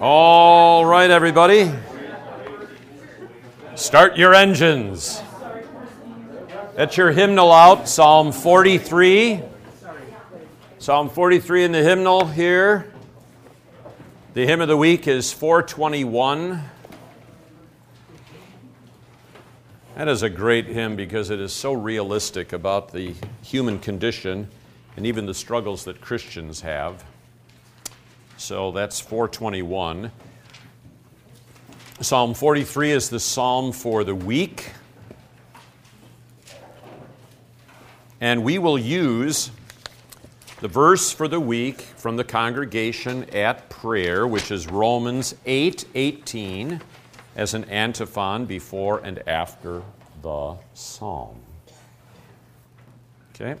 All right, everybody. Start your engines. Get your hymnal out, Psalm 43. Psalm 43 in the hymnal here. The hymn of the week is 421. That is a great hymn because it is so realistic about the human condition and even the struggles that Christians have. So that's 421. Psalm 43 is the psalm for the week. And we will use the verse for the week from the congregation at prayer, which is Romans 8 18, as an antiphon before and after the psalm. Okay?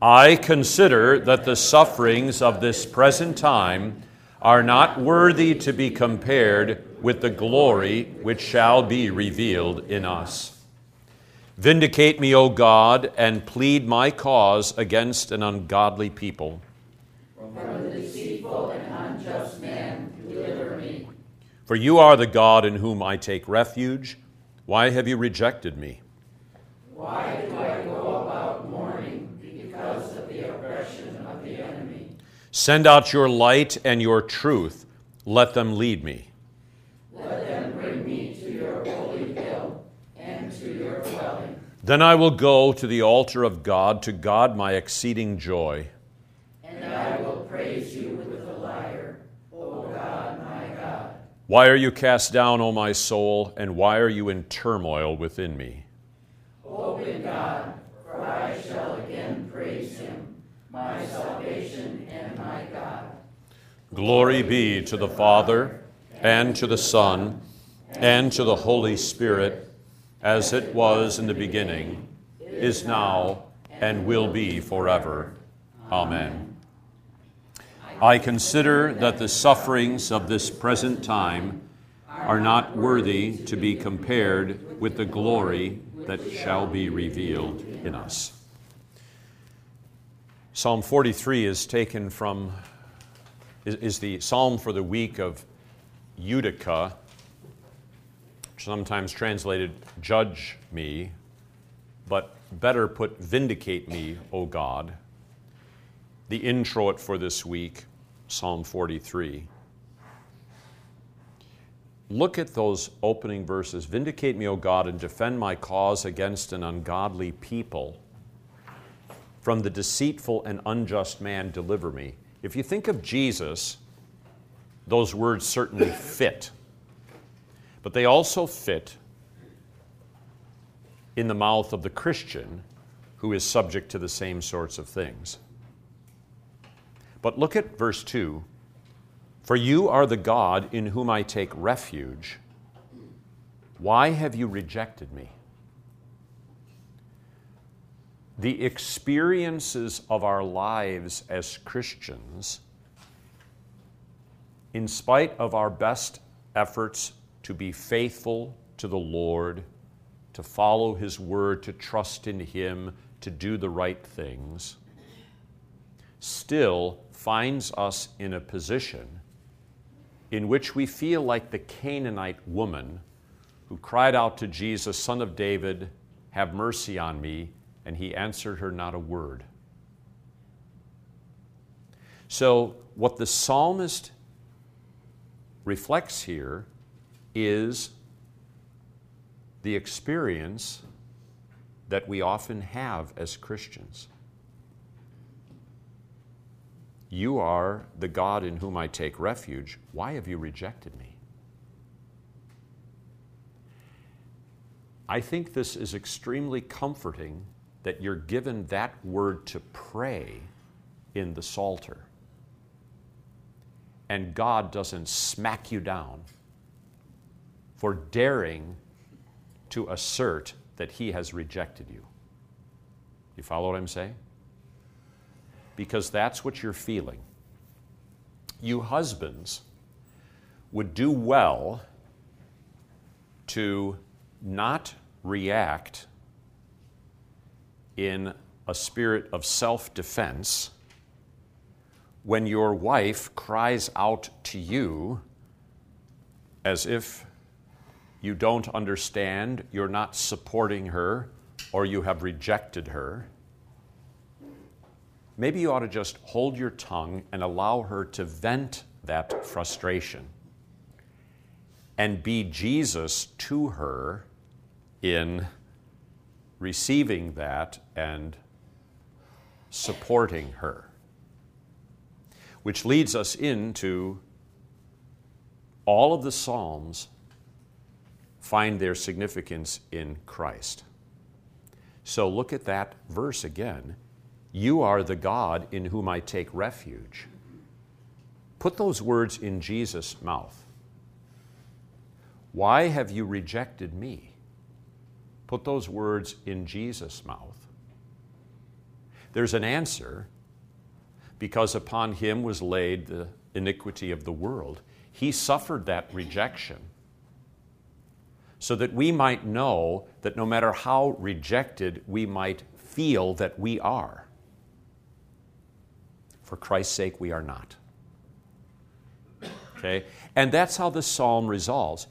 I consider that the sufferings of this present time are not worthy to be compared with the glory which shall be revealed in us. Vindicate me, O God, and plead my cause against an ungodly people. From deceitful and unjust man, deliver me. For you are the God in whom I take refuge. Why have you rejected me? Why do I go about mourning? Because of the oppression of the enemy. Send out your light and your truth. Let them lead me. Let them bring me to your holy hill and to your dwelling. Then I will go to the altar of God, to God my exceeding joy. And I will praise you with the lyre, O God, my God. Why are you cast down, O my soul, and why are you in turmoil within me? Hope in God I shall again praise him, my salvation and my God. Glory be to the Father, and to the Son, and to the Holy Spirit, as it was in the beginning, is now, and will be forever. Amen. I consider that the sufferings of this present time are not worthy to be compared with the glory that shall be revealed in us. Psalm 43 is taken from, is, the psalm for the week of Judica, sometimes translated, judge me, but better put, vindicate me, O God. The introit for this week, Psalm 43 look at those opening verses Vindicate me, O God, and defend my cause against an ungodly people. From the deceitful and unjust man, deliver me. If you think of Jesus, those words certainly fit. But they also fit in the mouth of the Christian who is subject to the same sorts of things. But look at verse 2 for you are the God in whom I take refuge. Why have you rejected me? The experiences of our lives as Christians, in spite of our best efforts to be faithful to the Lord, to follow His word, to trust in Him, to do the right things, still finds us in a position in which we feel like the Canaanite woman who cried out to Jesus, Son of David, have mercy on me, and he answered her not a word. So, what the psalmist reflects here is the experience that we often have as Christians. You are the God in whom I take refuge. Why have you rejected me? I think this is extremely comforting that you're given that word to pray in the Psalter. And God doesn't smack you down for daring to assert that He has rejected you. You follow what I'm saying? Because that's what you're feeling. You husbands would do well to not react in a spirit of self defense when your wife cries out to you as if you don't understand, you're not supporting her, or you have rejected her. Maybe you ought to just hold your tongue and allow her to vent that frustration and be Jesus to her in receiving that and supporting her. Which leads us into all of the Psalms find their significance in Christ. So look at that verse again. You are the God in whom I take refuge. Put those words in Jesus' mouth. Why have you rejected me? Put those words in Jesus' mouth. There's an answer because upon him was laid the iniquity of the world. He suffered that rejection so that we might know that no matter how rejected we might feel that we are, for Christ's sake, we are not. Okay? And that's how the psalm resolves.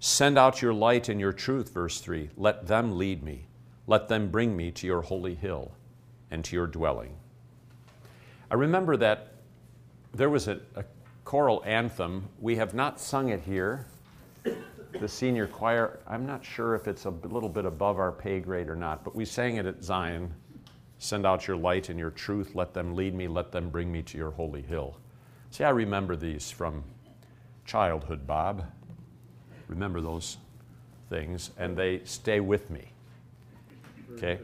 Send out your light and your truth, verse 3. Let them lead me. Let them bring me to your holy hill and to your dwelling. I remember that there was a, a choral anthem. We have not sung it here. The senior choir, I'm not sure if it's a little bit above our pay grade or not, but we sang it at Zion. Send out your light and your truth. Let them lead me. Let them bring me to your holy hill. See, I remember these from childhood, Bob remember those things and they stay with me. Okay?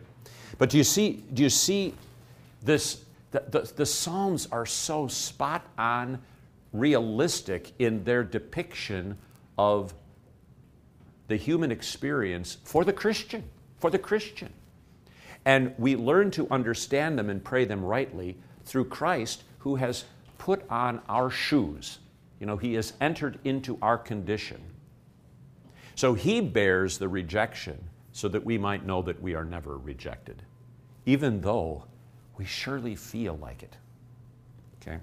But do you see, do you see this? The, the, the Psalms are so spot on realistic in their depiction of the human experience for the Christian, for the Christian. And we learn to understand them and pray them rightly through Christ who has put on our shoes. You know, he has entered into our condition. So he bears the rejection so that we might know that we are never rejected, even though we surely feel like it. Okay?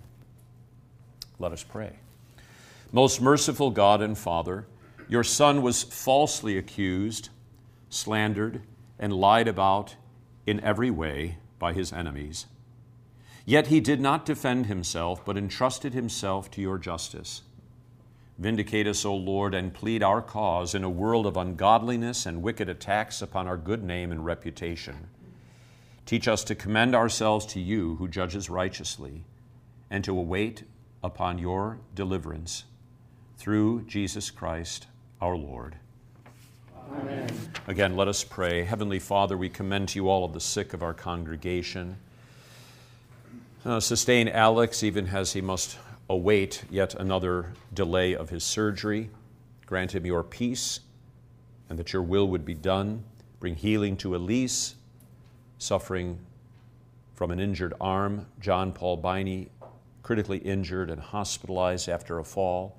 Let us pray. Most merciful God and Father, your Son was falsely accused, slandered, and lied about in every way by his enemies. Yet he did not defend himself, but entrusted himself to your justice. Vindicate us, O Lord, and plead our cause in a world of ungodliness and wicked attacks upon our good name and reputation. Teach us to commend ourselves to you, who judges righteously, and to await upon your deliverance through Jesus Christ our Lord. Again, let us pray. Heavenly Father, we commend to you all of the sick of our congregation. Uh, sustain Alex even as he must await yet another delay of his surgery. Grant him your peace and that your will would be done. Bring healing to Elise, suffering from an injured arm. John Paul Biney, critically injured and hospitalized after a fall.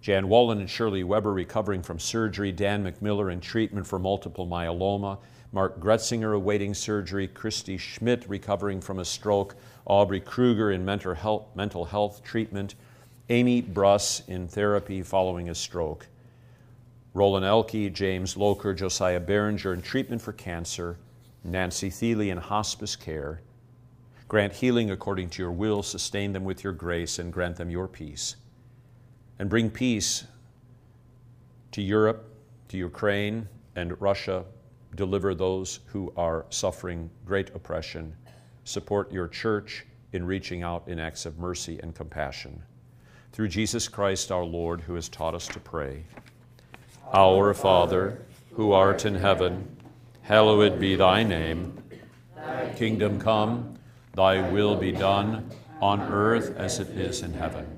Jan Wallen and Shirley Weber recovering from surgery. Dan McMiller in treatment for multiple myeloma. Mark Gretzinger awaiting surgery. Christy Schmidt recovering from a stroke. Aubrey Kruger in mental health, mental health treatment, Amy Bruss in therapy following a stroke, Roland Elke, James Loker, Josiah Behringer in treatment for cancer, Nancy Thiele in hospice care, Grant healing according to your will, sustain them with your grace, and grant them your peace. And bring peace to Europe, to Ukraine, and Russia. Deliver those who are suffering great oppression. Support your church in reaching out in acts of mercy and compassion. Through Jesus Christ our Lord, who has taught us to pray. Our Father, who art in heaven, hallowed be thy name. Thy kingdom come, thy will be done, on earth as it is in heaven.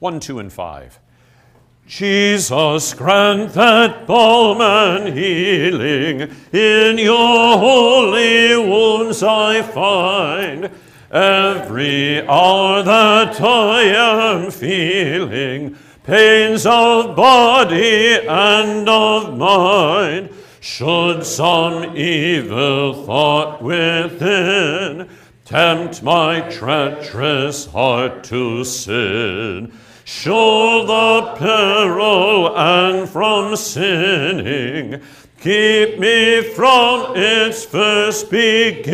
One, two, and five. Jesus, grant that balm and healing in your holy wounds I find. Every hour that I am feeling pains of body and of mind, should some evil thought within tempt my treacherous heart to sin, Show the peril and from sinning. Keep me from its first beginning.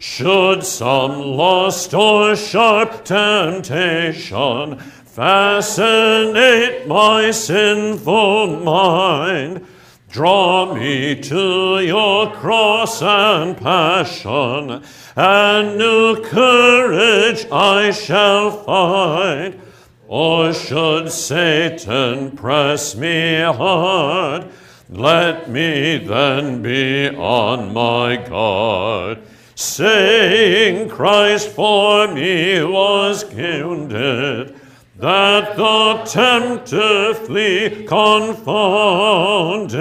Should some lust or sharp temptation fascinate my sinful mind, Draw me to your cross and passion, and new courage I shall find. Or should Satan press me hard, let me then be on my guard, saying, Christ for me was wounded that the tempter flee confounded.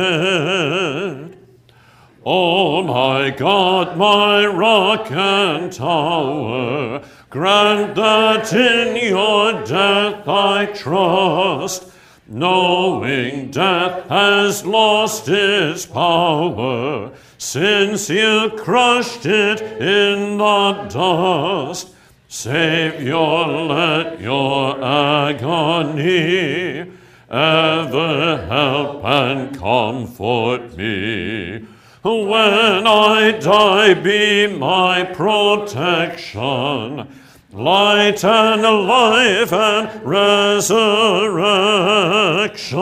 O my God, my rock and tower, grant that in your death I trust, knowing death has lost its power, since you crushed it in the dust. Savior, let your agony ever help and comfort me. When I die, be my protection, light and life and resurrection.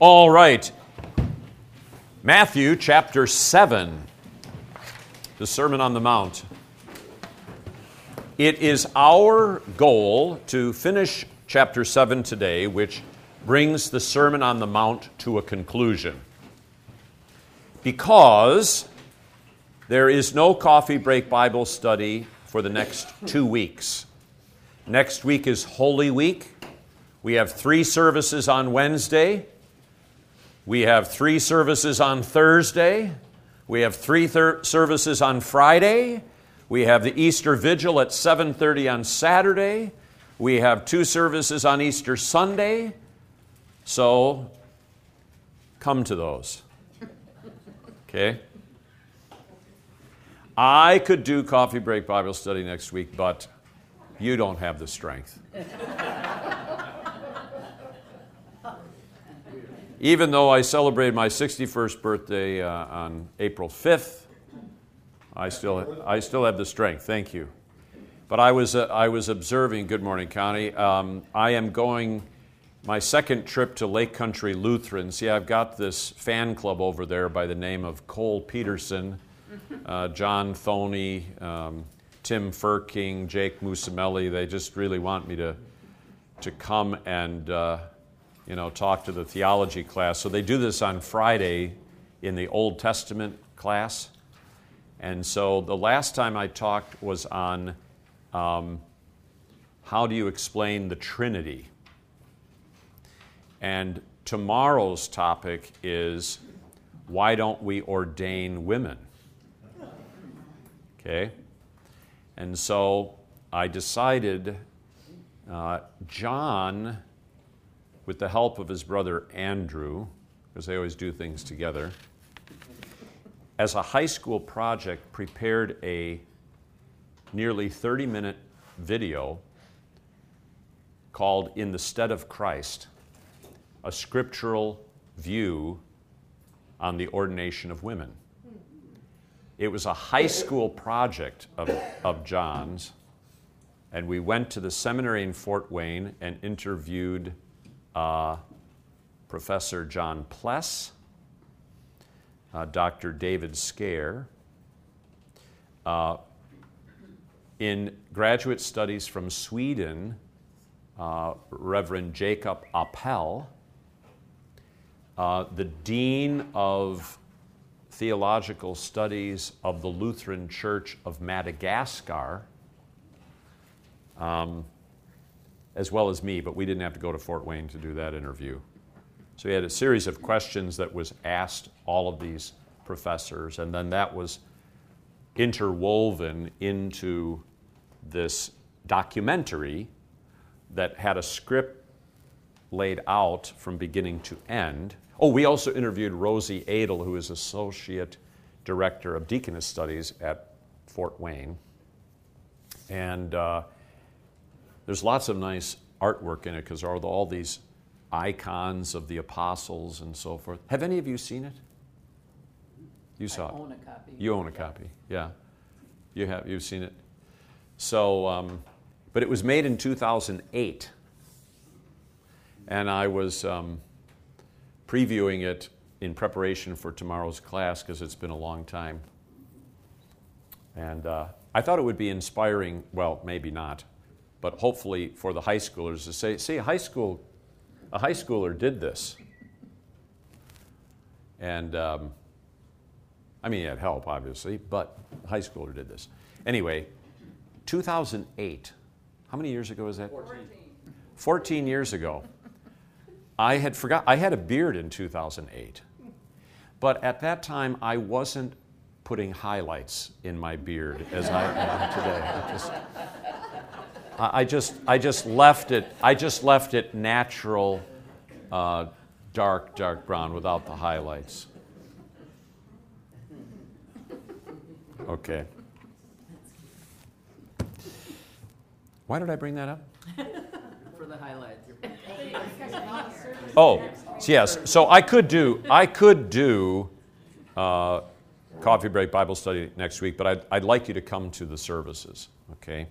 All right. Matthew chapter 7 the Sermon on the Mount. It is our goal to finish chapter 7 today, which brings the Sermon on the Mount to a conclusion. Because there is no coffee break Bible study for the next two weeks. Next week is Holy Week. We have three services on Wednesday. We have three services on Thursday. We have three thir- services on Friday. We have the Easter Vigil at 7:30 on Saturday. We have two services on Easter Sunday. So come to those. Okay? I could do coffee break Bible study next week, but you don't have the strength. Even though I celebrated my 61st birthday uh, on April 5th, I still, I still have the strength. Thank you. But I was, uh, I was observing, good morning, Connie. Um, I am going my second trip to Lake Country Lutheran. See, I've got this fan club over there by the name of Cole Peterson, uh, John Thoney, um, Tim Furking, Jake Musamelli. They just really want me to, to come and uh, you know, talk to the theology class. So they do this on Friday in the Old Testament class. And so the last time I talked was on um, how do you explain the Trinity? And tomorrow's topic is why don't we ordain women? Okay? And so I decided uh, John, with the help of his brother Andrew, because they always do things together, as a high school project, prepared a nearly 30 minute video called In the Stead of Christ, a scriptural view on the ordination of women. It was a high school project of, of John's, and we went to the seminary in Fort Wayne and interviewed uh, Professor John Pless, uh, Dr. David Scaer. Uh, in graduate studies from Sweden, uh, Reverend Jacob Appel, uh, the Dean of Theological Studies of the Lutheran Church of Madagascar, um, as well as me, but we didn't have to go to Fort Wayne to do that interview. So he had a series of questions that was asked all of these professors, and then that was interwoven into this documentary that had a script laid out from beginning to end. Oh, we also interviewed Rosie Adel, who is Associate Director of Deaconess Studies at Fort Wayne. And uh, there's lots of nice artwork in it because there are all these icons of the apostles and so forth. Have any of you seen it? You saw I it. own a copy. You own a copy, yeah. You have, you've seen it. So, um, but it was made in 2008. And I was um, previewing it in preparation for tomorrow's class because it's been a long time. And uh, I thought it would be inspiring, well, maybe not, but hopefully for the high schoolers to say, see, a high school, a high schooler did this. And um, I mean, he had help, obviously, but a high schooler did this. Anyway, 2008, how many years ago is that? 14. 14 years ago. I had forgot, I had a beard in 2008. But at that time, I wasn't putting highlights in my beard as I am today. I just, I just, I just left it, I just left it natural, uh, dark, dark brown without the highlights. Okay. Why did I bring that up? For the highlights. Oh, yes. So I could do I could do uh, coffee break Bible study next week, but I'd, I'd like you to come to the services, okay?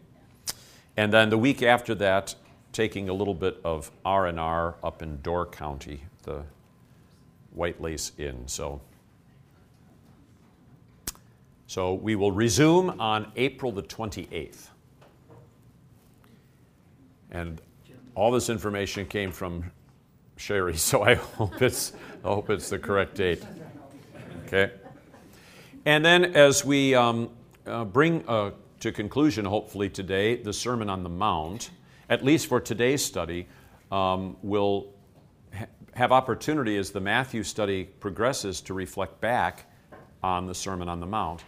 And then the week after that, taking a little bit of R and R up in Door County, the White Lace Inn. So. So we will resume on April the 28th. And all this information came from Sherry, so I hope it's, I hope it's the correct date. Okay? And then as we um, uh, bring uh, to conclusion, hopefully today, the Sermon on the Mount, at least for today's study, um, we'll ha- have opportunity as the Matthew study progresses to reflect back on the Sermon on the Mount.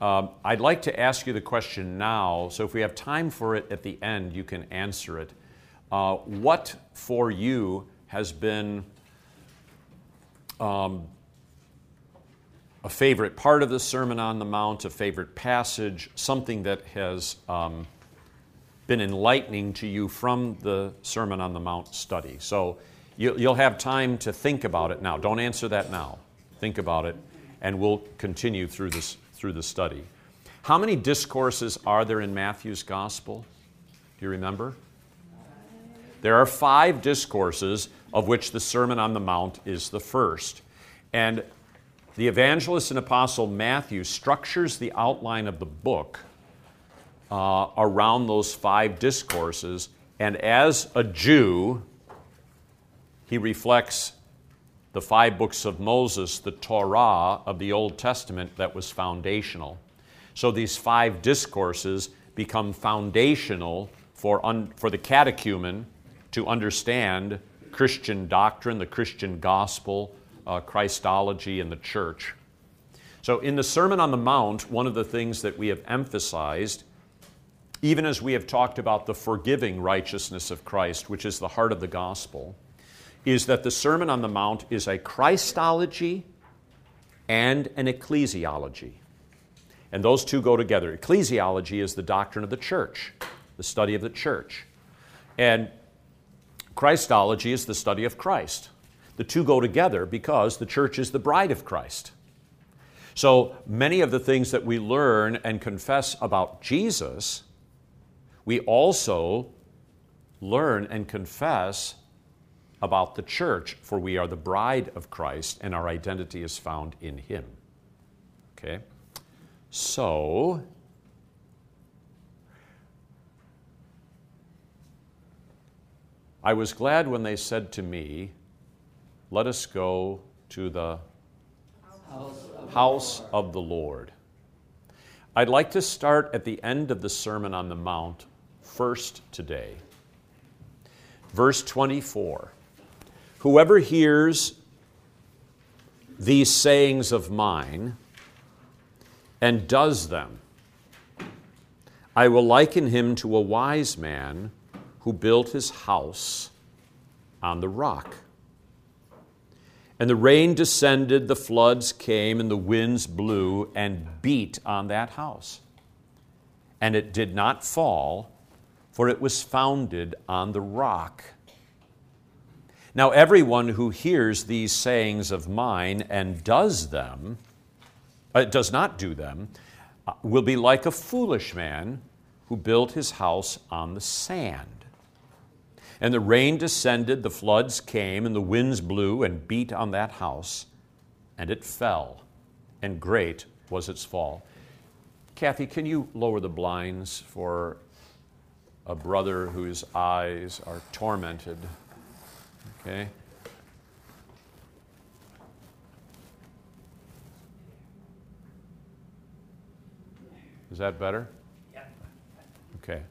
Um, I'd like to ask you the question now, so if we have time for it at the end, you can answer it. Uh, what for you has been um, a favorite part of the Sermon on the Mount, a favorite passage, something that has um, been enlightening to you from the Sermon on the Mount study? So you, you'll have time to think about it now. Don't answer that now. Think about it, and we'll continue through this through the study. How many discourses are there in Matthew's gospel? Do you remember? There are five discourses, of which the Sermon on the Mount is the first. And the evangelist and apostle Matthew structures the outline of the book uh, around those five discourses. And as a Jew, he reflects the five books of Moses, the Torah of the Old Testament that was foundational. So these five discourses become foundational for, un, for the catechumen to understand Christian doctrine, the Christian gospel, uh, Christology, and the church. So, in the Sermon on the Mount, one of the things that we have emphasized, even as we have talked about the forgiving righteousness of Christ, which is the heart of the gospel, is that the Sermon on the Mount is a Christology and an ecclesiology. And those two go together. Ecclesiology is the doctrine of the church, the study of the church. And Christology is the study of Christ. The two go together because the church is the bride of Christ. So many of the things that we learn and confess about Jesus, we also learn and confess about the church, for we are the bride of Christ and our identity is found in Him. Okay? So, I was glad when they said to me, Let us go to the house of, house of the Lord. I'd like to start at the end of the Sermon on the Mount first today. Verse 24 Whoever hears these sayings of mine and does them, I will liken him to a wise man who built his house on the rock. And the rain descended, the floods came, and the winds blew and beat on that house. And it did not fall, for it was founded on the rock. Now, everyone who hears these sayings of mine and does them, uh, does not do them, uh, will be like a foolish man who built his house on the sand. And the rain descended, the floods came, and the winds blew and beat on that house, and it fell, and great was its fall. Kathy, can you lower the blinds for a brother whose eyes are tormented? Okay? Is that better? Yeah. Okay.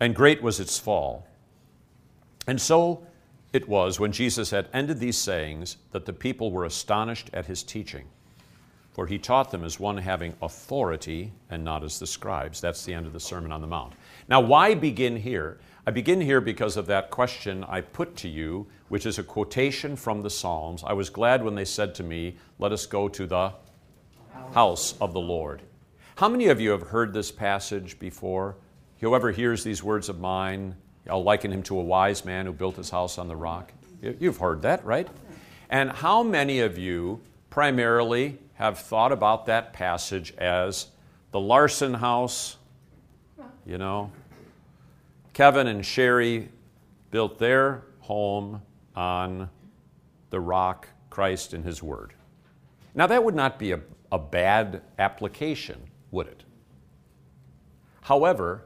And great was its fall. And so it was when Jesus had ended these sayings that the people were astonished at his teaching. For he taught them as one having authority and not as the scribes. That's the end of the Sermon on the Mount. Now, why begin here? I begin here because of that question I put to you, which is a quotation from the Psalms. I was glad when they said to me, Let us go to the house of the Lord. How many of you have heard this passage before? Whoever hears these words of mine, I'll liken him to a wise man who built his house on the rock. You've heard that, right? And how many of you primarily have thought about that passage as the Larson house? You know, Kevin and Sherry built their home on the rock, Christ and His Word. Now, that would not be a, a bad application, would it? However,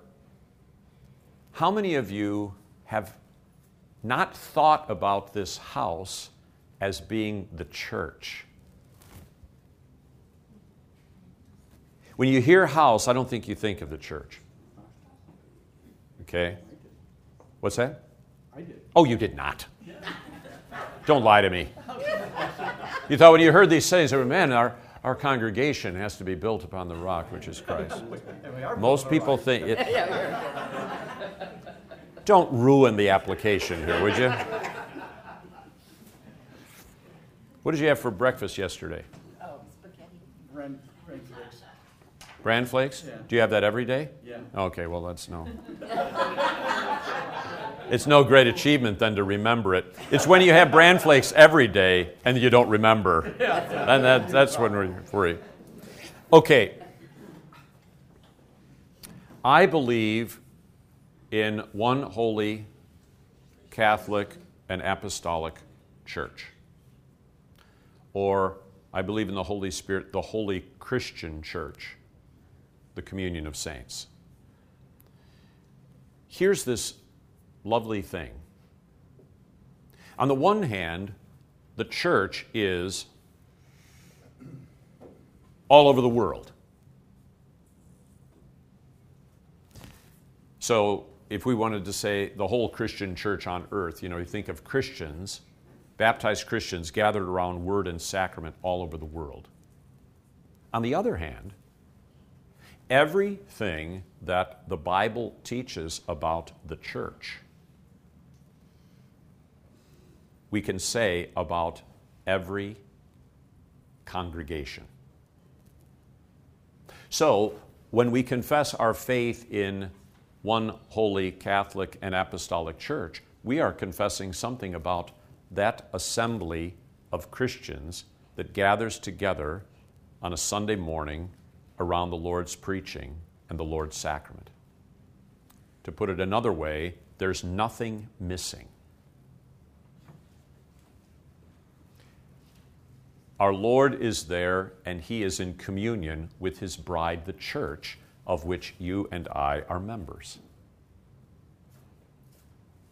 how many of you have not thought about this house as being the church? When you hear house, I don't think you think of the church. Okay? What's that? I did. Oh, you did not. Don't lie to me. You thought when you heard these sayings, man, our, our congregation has to be built upon the rock, which is Christ. Most people think it. Don't ruin the application here, would you? What did you have for breakfast yesterday? Oh, spaghetti. Bran, bran flakes. Bran flakes? Yeah. Do you have that every day? Yeah. Okay, well, that's no. It's no great achievement then to remember it. It's when you have bran flakes every day and you don't remember. And that, that's when we're free. Okay. I believe in one holy Catholic and Apostolic Church. Or I believe in the Holy Spirit, the Holy Christian Church, the communion of saints. Here's this lovely thing On the one hand, the church is all over the world. So, if we wanted to say the whole Christian church on earth, you know, you think of Christians, baptized Christians gathered around word and sacrament all over the world. On the other hand, everything that the Bible teaches about the church, we can say about every congregation. So, when we confess our faith in one holy Catholic and Apostolic Church, we are confessing something about that assembly of Christians that gathers together on a Sunday morning around the Lord's preaching and the Lord's sacrament. To put it another way, there's nothing missing. Our Lord is there and He is in communion with His bride, the church, of which you and I are members.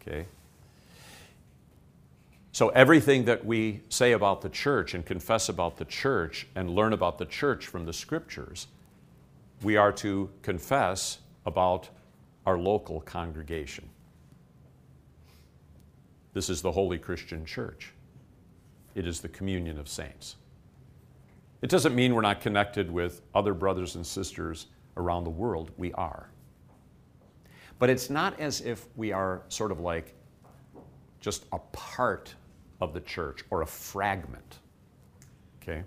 Okay? So, everything that we say about the church and confess about the church and learn about the church from the scriptures, we are to confess about our local congregation. This is the Holy Christian Church. It is the communion of saints. It doesn't mean we're not connected with other brothers and sisters around the world. We are. But it's not as if we are sort of like just a part of the church or a fragment. Okay?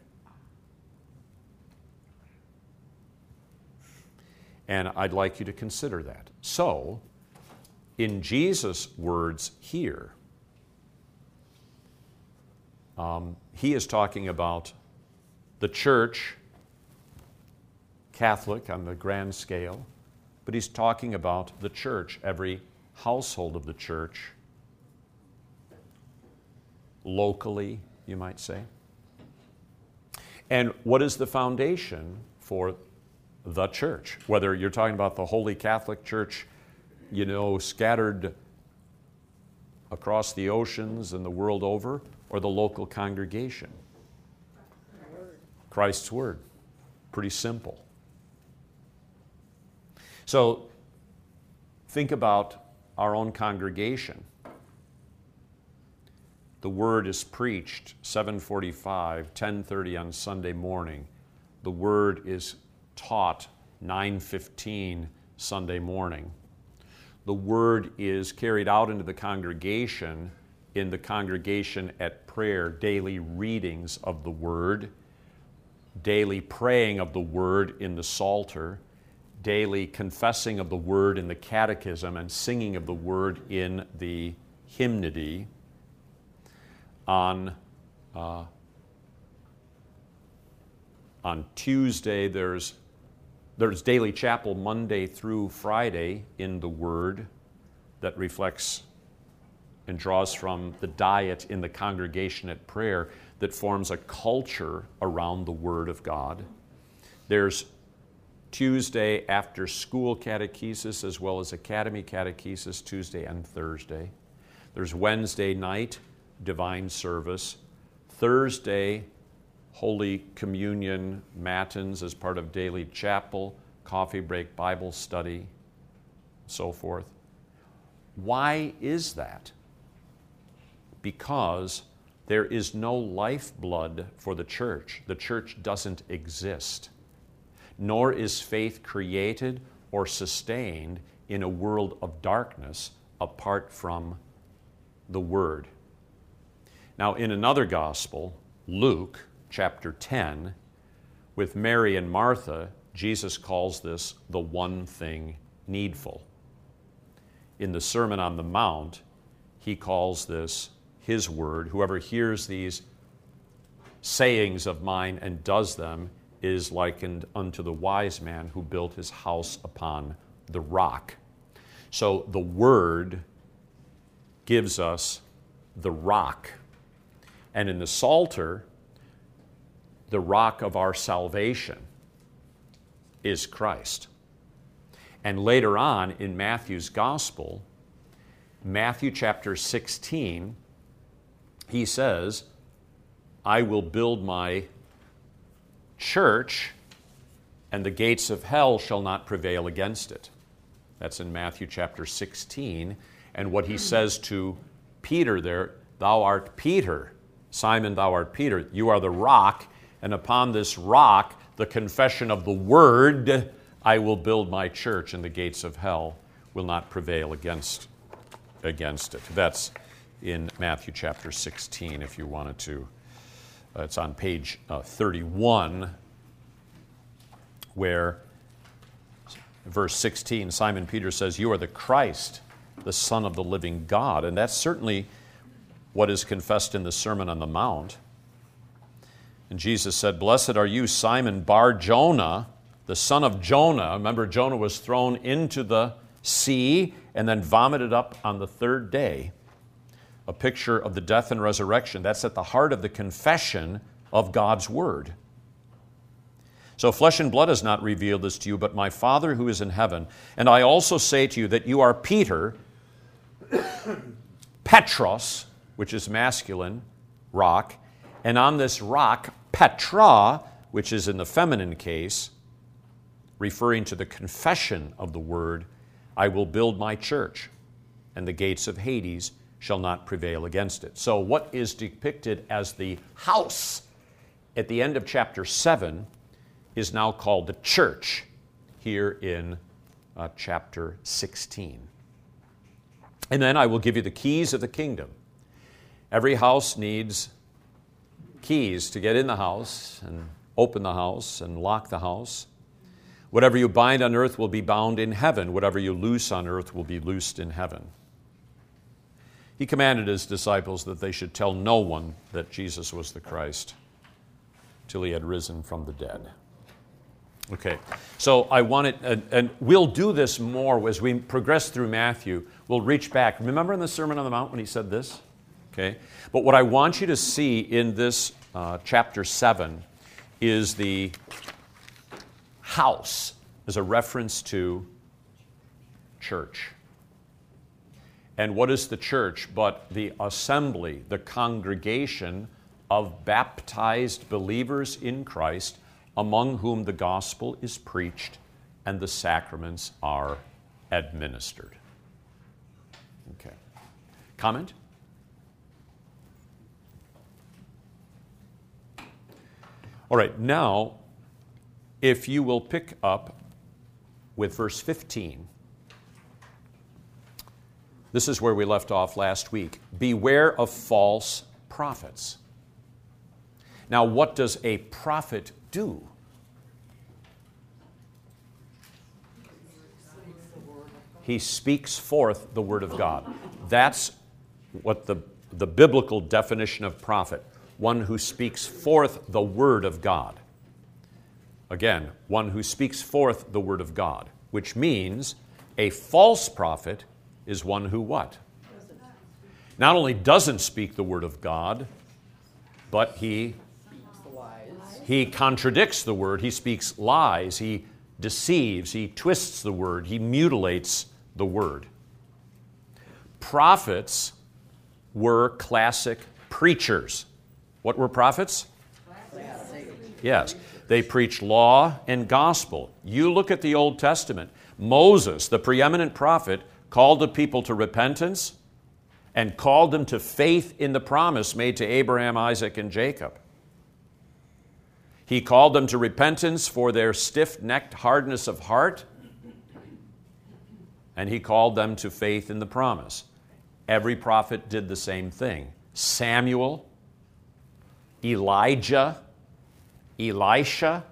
And I'd like you to consider that. So, in Jesus' words here, um, he is talking about the church, Catholic on the grand scale, but he's talking about the church, every household of the church, locally, you might say. And what is the foundation for the church? Whether you're talking about the Holy Catholic Church, you know, scattered across the oceans and the world over, or the local congregation? Christ's Word. Pretty simple. So think about our own congregation. The word is preached 7:45, 10:30 on Sunday morning. The word is taught 9:15 Sunday morning. The word is carried out into the congregation in the congregation at prayer, daily readings of the word, daily praying of the word in the psalter, daily confessing of the word in the catechism and singing of the word in the hymnody on uh, on Tuesday. There's there's daily chapel Monday through Friday in the Word that reflects and draws from the diet in the congregation at prayer that forms a culture around the Word of God. There's Tuesday after school catechesis as well as academy catechesis, Tuesday and Thursday. There's Wednesday night divine service, Thursday, Holy Communion Matins as part of daily chapel, coffee break Bible study, so forth. Why is that? Because there is no lifeblood for the church. The church doesn't exist nor is faith created or sustained in a world of darkness apart from the Word. Now, in another gospel, Luke chapter 10, with Mary and Martha, Jesus calls this the one thing needful. In the Sermon on the Mount, he calls this his word. Whoever hears these sayings of mine and does them is likened unto the wise man who built his house upon the rock. So the Word gives us the rock. And in the Psalter, the rock of our salvation is Christ. And later on in Matthew's Gospel, Matthew chapter 16, he says, I will build my church, and the gates of hell shall not prevail against it. That's in Matthew chapter 16. And what he says to Peter there, Thou art Peter, Simon, thou art Peter. You are the rock, and upon this rock, the confession of the word, I will build my church, and the gates of hell will not prevail against, against it. That's in Matthew chapter 16, if you wanted to. Uh, it's on page uh, 31, where verse 16, Simon Peter says, You are the Christ, the Son of the living God. And that's certainly what is confessed in the Sermon on the Mount. And Jesus said, Blessed are you, Simon Bar Jonah, the son of Jonah. Remember, Jonah was thrown into the sea and then vomited up on the third day. A picture of the death and resurrection. That's at the heart of the confession of God's Word. So, flesh and blood has not revealed this to you, but my Father who is in heaven. And I also say to you that you are Peter, Petros, which is masculine, rock, and on this rock, Petra, which is in the feminine case, referring to the confession of the word, I will build my church, and the gates of Hades shall not prevail against it. So, what is depicted as the house at the end of chapter 7 is now called the church here in uh, chapter 16. And then I will give you the keys of the kingdom. Every house needs keys to get in the house and open the house and lock the house. Whatever you bind on earth will be bound in heaven. Whatever you loose on earth will be loosed in heaven. He commanded his disciples that they should tell no one that Jesus was the Christ till he had risen from the dead. Okay, so I want it, and, and, we'll do this more as we progress through Matthew. We'll reach back. Remember in the Sermon on the Mount when he said this? Okay? But what I want you to see in this uh, chapter 7 is the house as a reference to church. And what is the church but the assembly, the congregation of baptized believers in Christ, among whom the gospel is preached and the sacraments are administered? Okay. Comment? All right, now, if you will pick up with verse 15, this is where we left off last week. Beware of false prophets. Now, what does a prophet do? He speaks forth the word of God. That's what the, the biblical definition of prophet one who speaks forth the Word of God. Again, one who speaks forth the Word of God, which means a false prophet is one who what? Not only doesn't speak the Word of God, but he he contradicts the word, he speaks lies, he deceives, he twists the word, he mutilates the word. Prophets were classic preachers. What were prophets? Yes. They preached law and gospel. You look at the Old Testament. Moses, the preeminent prophet, called the people to repentance and called them to faith in the promise made to Abraham, Isaac, and Jacob. He called them to repentance for their stiff necked hardness of heart, and he called them to faith in the promise. Every prophet did the same thing. Samuel, Elijah, Elisha?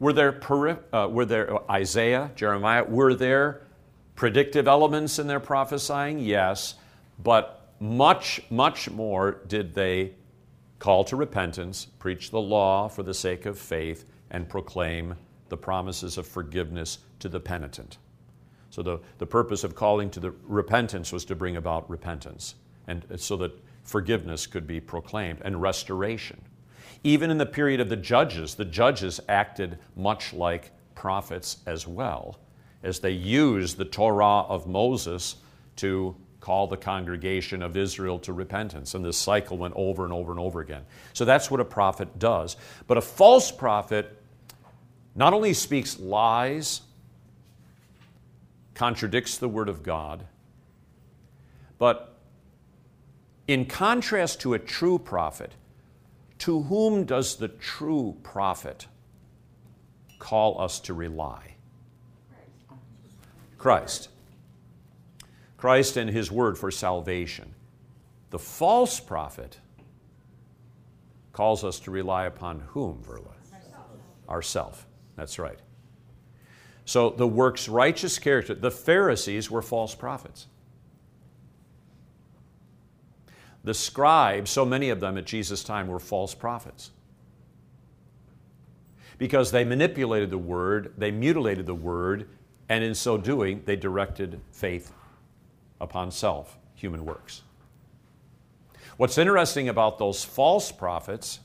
Were there, uh, were there Isaiah, Jeremiah? Were there predictive elements in their prophesying? Yes, but much, much more did they call to repentance, preach the law for the sake of faith, and proclaim the promises of forgiveness to the penitent. So the, the purpose of calling to the repentance was to bring about repentance, and so that forgiveness could be proclaimed and restoration. Even in the period of the judges, the judges acted much like prophets as well, as they used the Torah of Moses to call the congregation of Israel to repentance. And this cycle went over and over and over again. So that's what a prophet does. But a false prophet not only speaks lies, contradicts the Word of God, but in contrast to a true prophet, to whom does the true prophet call us to rely? Christ. Christ and His Word for salvation. The false prophet calls us to rely upon whom, Verla? Ourself. That's right. So the works righteous character, the Pharisees were false prophets. The scribes, so many of them at Jesus' time, were false prophets. Because they manipulated the word, they mutilated the word, and in so doing, they directed faith upon self, human works. What's interesting about those false prophets,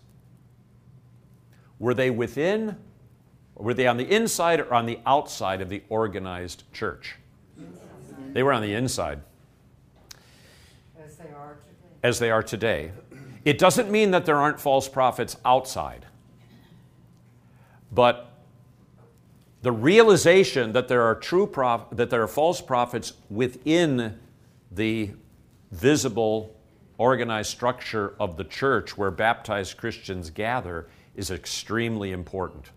were they within, were they on the inside or on the outside of the organized church? They were on the inside. As they are today. As they are today. It doesn't mean that there aren't false prophets outside. But the realization that there are true prof- that there are false prophets within the visible organized structure of the church where baptized Christians gather is extremely important.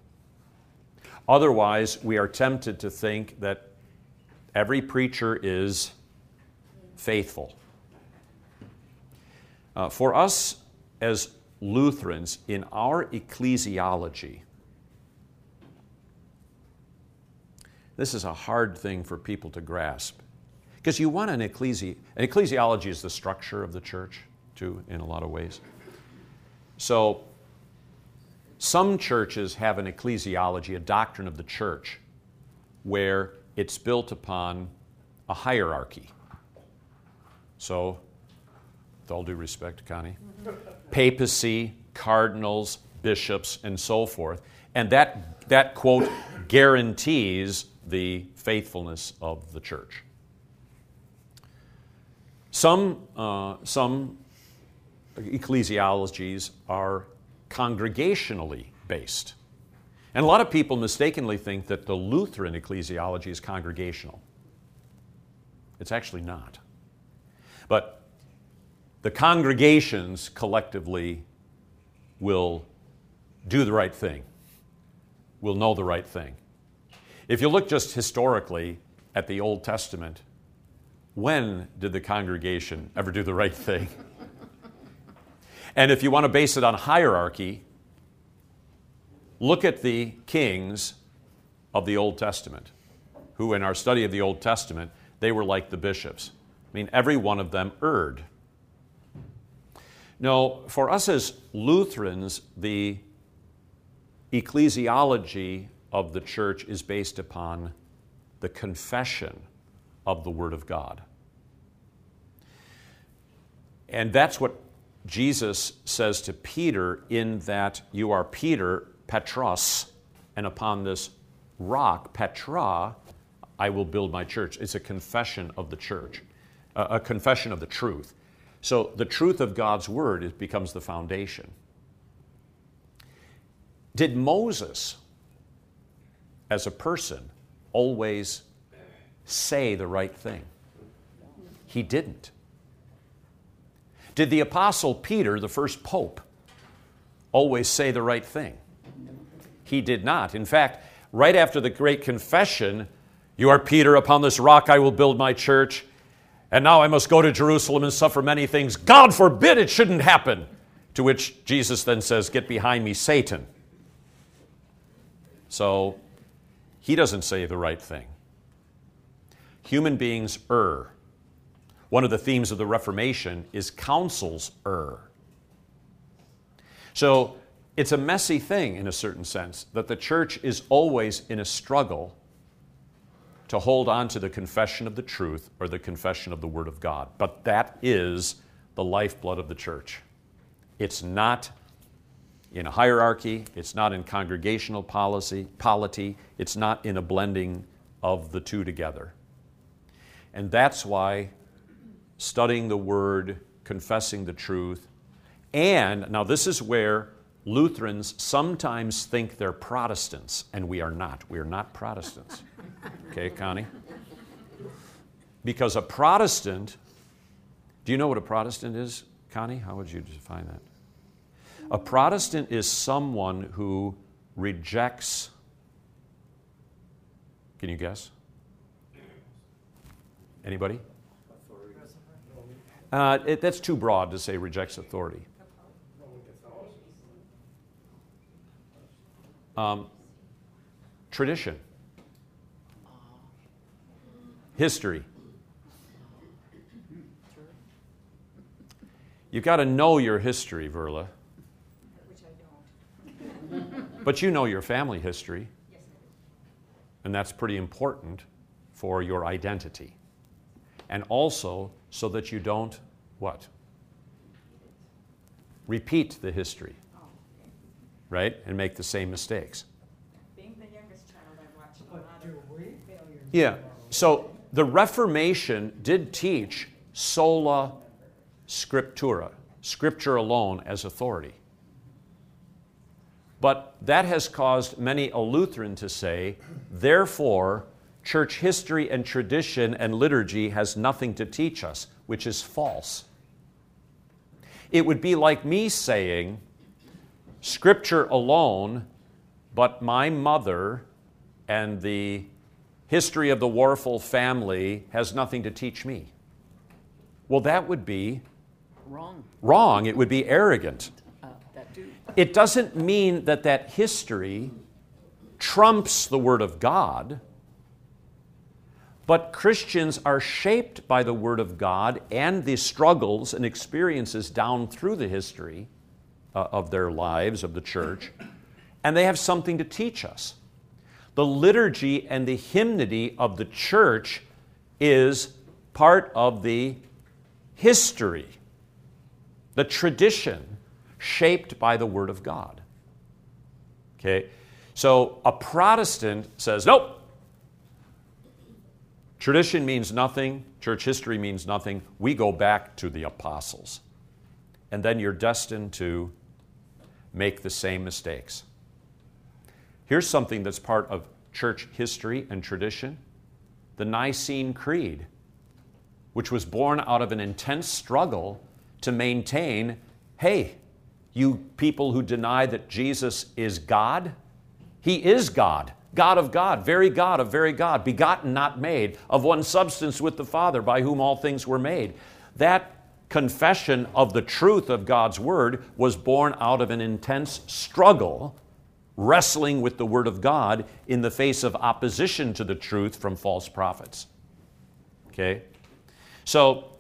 Otherwise, we are tempted to think that every preacher is faithful. Uh, for us as Lutherans, in our ecclesiology, This is a hard thing for people to grasp. Because you want an ecclesi, an ecclesiology is the structure of the church, too, in a lot of ways. So, some churches have an ecclesiology, a doctrine of the church, where it's built upon a hierarchy. So, with all due respect, Connie, papacy, cardinals, bishops, and so forth. And that, that quote guarantees the faithfulness of the church. Some, uh, some ecclesiologies are congregationally based. And a lot of people mistakenly think that the Lutheran ecclesiology is congregational. It's actually not. But the congregations collectively will do the right thing, will know the right thing. If you look just historically at the Old Testament, when did the congregation ever do the right thing? and if you want to base it on hierarchy, look at the kings of the Old Testament, who, in our study of the Old Testament, they were like the bishops. I mean, every one of them erred. No, for us as Lutherans, the ecclesiology of the church is based upon the confession of the Word of God. And that's what Jesus says to Peter in that you are Peter, Petros, and upon this rock, Petra, I will build my church. It's a confession of the church, a confession of the truth. So the truth of God's word becomes the foundation. Did Moses as a person, always say the right thing. He didn't. Did the Apostle Peter, the first pope, always say the right thing? He did not. In fact, right after the great confession, You are Peter, upon this rock I will build my church, and now I must go to Jerusalem and suffer many things. God forbid it shouldn't happen. To which Jesus then says, Get behind me, Satan. So he doesn't say the right thing. Human beings err. One of the themes of the Reformation is councils err. So it's a messy thing in a certain sense that the church is always in a struggle to hold on to the confession of the truth or the confession of the Word of God. But that is the lifeblood of the church. It's not in a hierarchy, it's not in congregational policy, polity, it's not in a blending of the two together. And that's why studying the Word, confessing the truth. And now, this is where Lutherans sometimes think they're Protestants, and we are not. We are not Protestants. Okay, Connie? Because a Protestant, do you know what a Protestant is, Connie? How would you define that? A Protestant is someone who rejects, can you guess? Anybody? Uh, it, that's too broad to say rejects authority. Um, tradition, history. You've got to know your history, Verla. Which I don't. But you know your family history. And that's pretty important for your identity. And also so that you don't what? Repeat the history, Oh, right? And make the same mistakes. Being the youngest child, I watched a lot of failures. Yeah. So the Reformation did teach sola scriptura, scripture alone as authority. But that has caused many a Lutheran to say, therefore, church history and tradition and liturgy has nothing to teach us, which is false. It would be like me saying, Scripture alone, but my mother and the history of the Warfel family has nothing to teach me. Well, that would be Wrong. wrong. It would be arrogant. It doesn't mean that that history trumps the Word of God, but Christians are shaped by the Word of God and the struggles and experiences down through the history uh, of their lives, of the church, and they have something to teach us. The liturgy and the hymnody of the church is part of the history, the tradition shaped by the Word of God. Okay? So a Protestant says, nope, tradition means nothing, church history means nothing. We go back to the apostles. And then you're destined to make the same mistakes. Here's something that's part of church history and tradition the Nicene Creed, which was born out of an intense struggle to maintain hey, you people who deny that Jesus is God, He is God, God of God, very God of very God, begotten, not made, of one substance with the Father, by whom all things were made. That confession of the truth of God's Word was born out of an intense struggle, wrestling with the Word of God in the face of opposition to the truth from false prophets. Okay? So,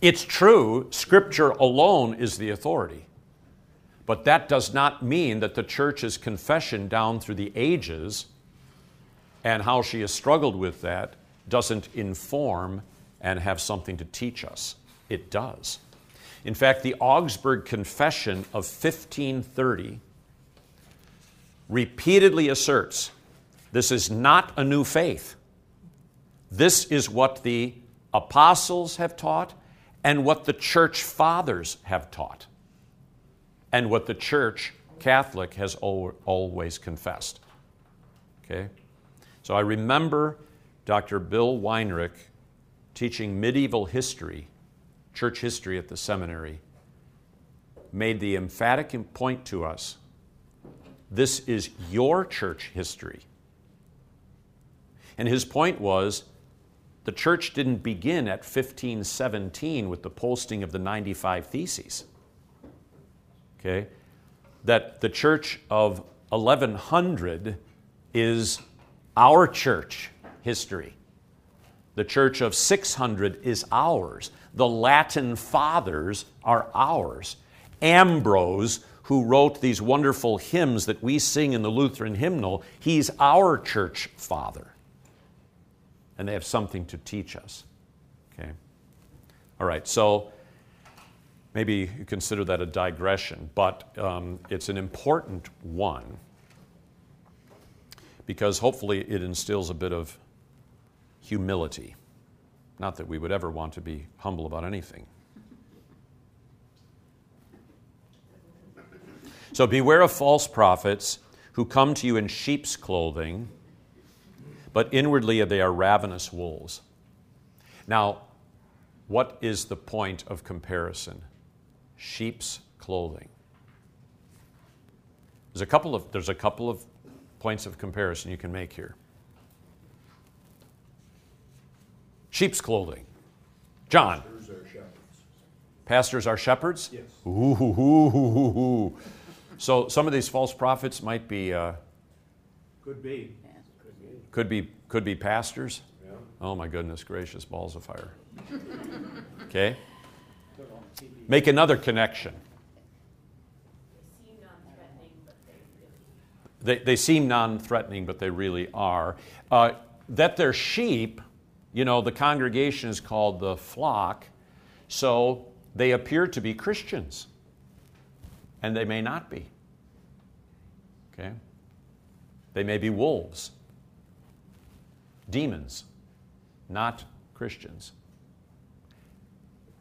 it's true, Scripture alone is the authority. But that does not mean that the church's confession down through the ages and how she has struggled with that doesn't inform and have something to teach us. It does. In fact, the Augsburg Confession of 1530 repeatedly asserts this is not a new faith. This is what the apostles have taught and what the church fathers have taught and what the church Catholic has always confessed. Okay? So I remember Dr. Bill Weinrich teaching medieval history, church history at the seminary, made the emphatic point to us this is your church history. And his point was the church didn't begin at 1517 with the posting of the 95 Theses. Okay? That the church of 1100 is our church history. The church of 600 is ours. The Latin fathers are ours. Ambrose, who wrote these wonderful hymns that we sing in the Lutheran hymnal, he's our church father. And they have something to teach us. Okay? All right, so maybe you consider that a digression, but um, it's an important one because hopefully it instills a bit of humility. Not that we would ever want to be humble about anything. So beware of false prophets who come to you in sheep's clothing, but inwardly they are ravenous wolves. Now, what is the point of comparison? Sheep's clothing. There's a couple of, there's a couple of points of comparison you can make here. Sheep's clothing. John. Pastors are shepherds. Pastors are shepherds? Yes. Ooh, ooh, ooh, ooh, ooh. So some of these false prophets might be, uh, Could be. Could be. could be, pastors. Yeah. Oh my goodness gracious, balls of fire. Okay? Make another connection. They seem non-threatening, but they really. They, they seem non threatening, but they really are. Uh, that they're sheep, you know, the congregation is called the flock, so they appear to be Christians, and they may not be. Okay? They may be wolves, demons, not Christians.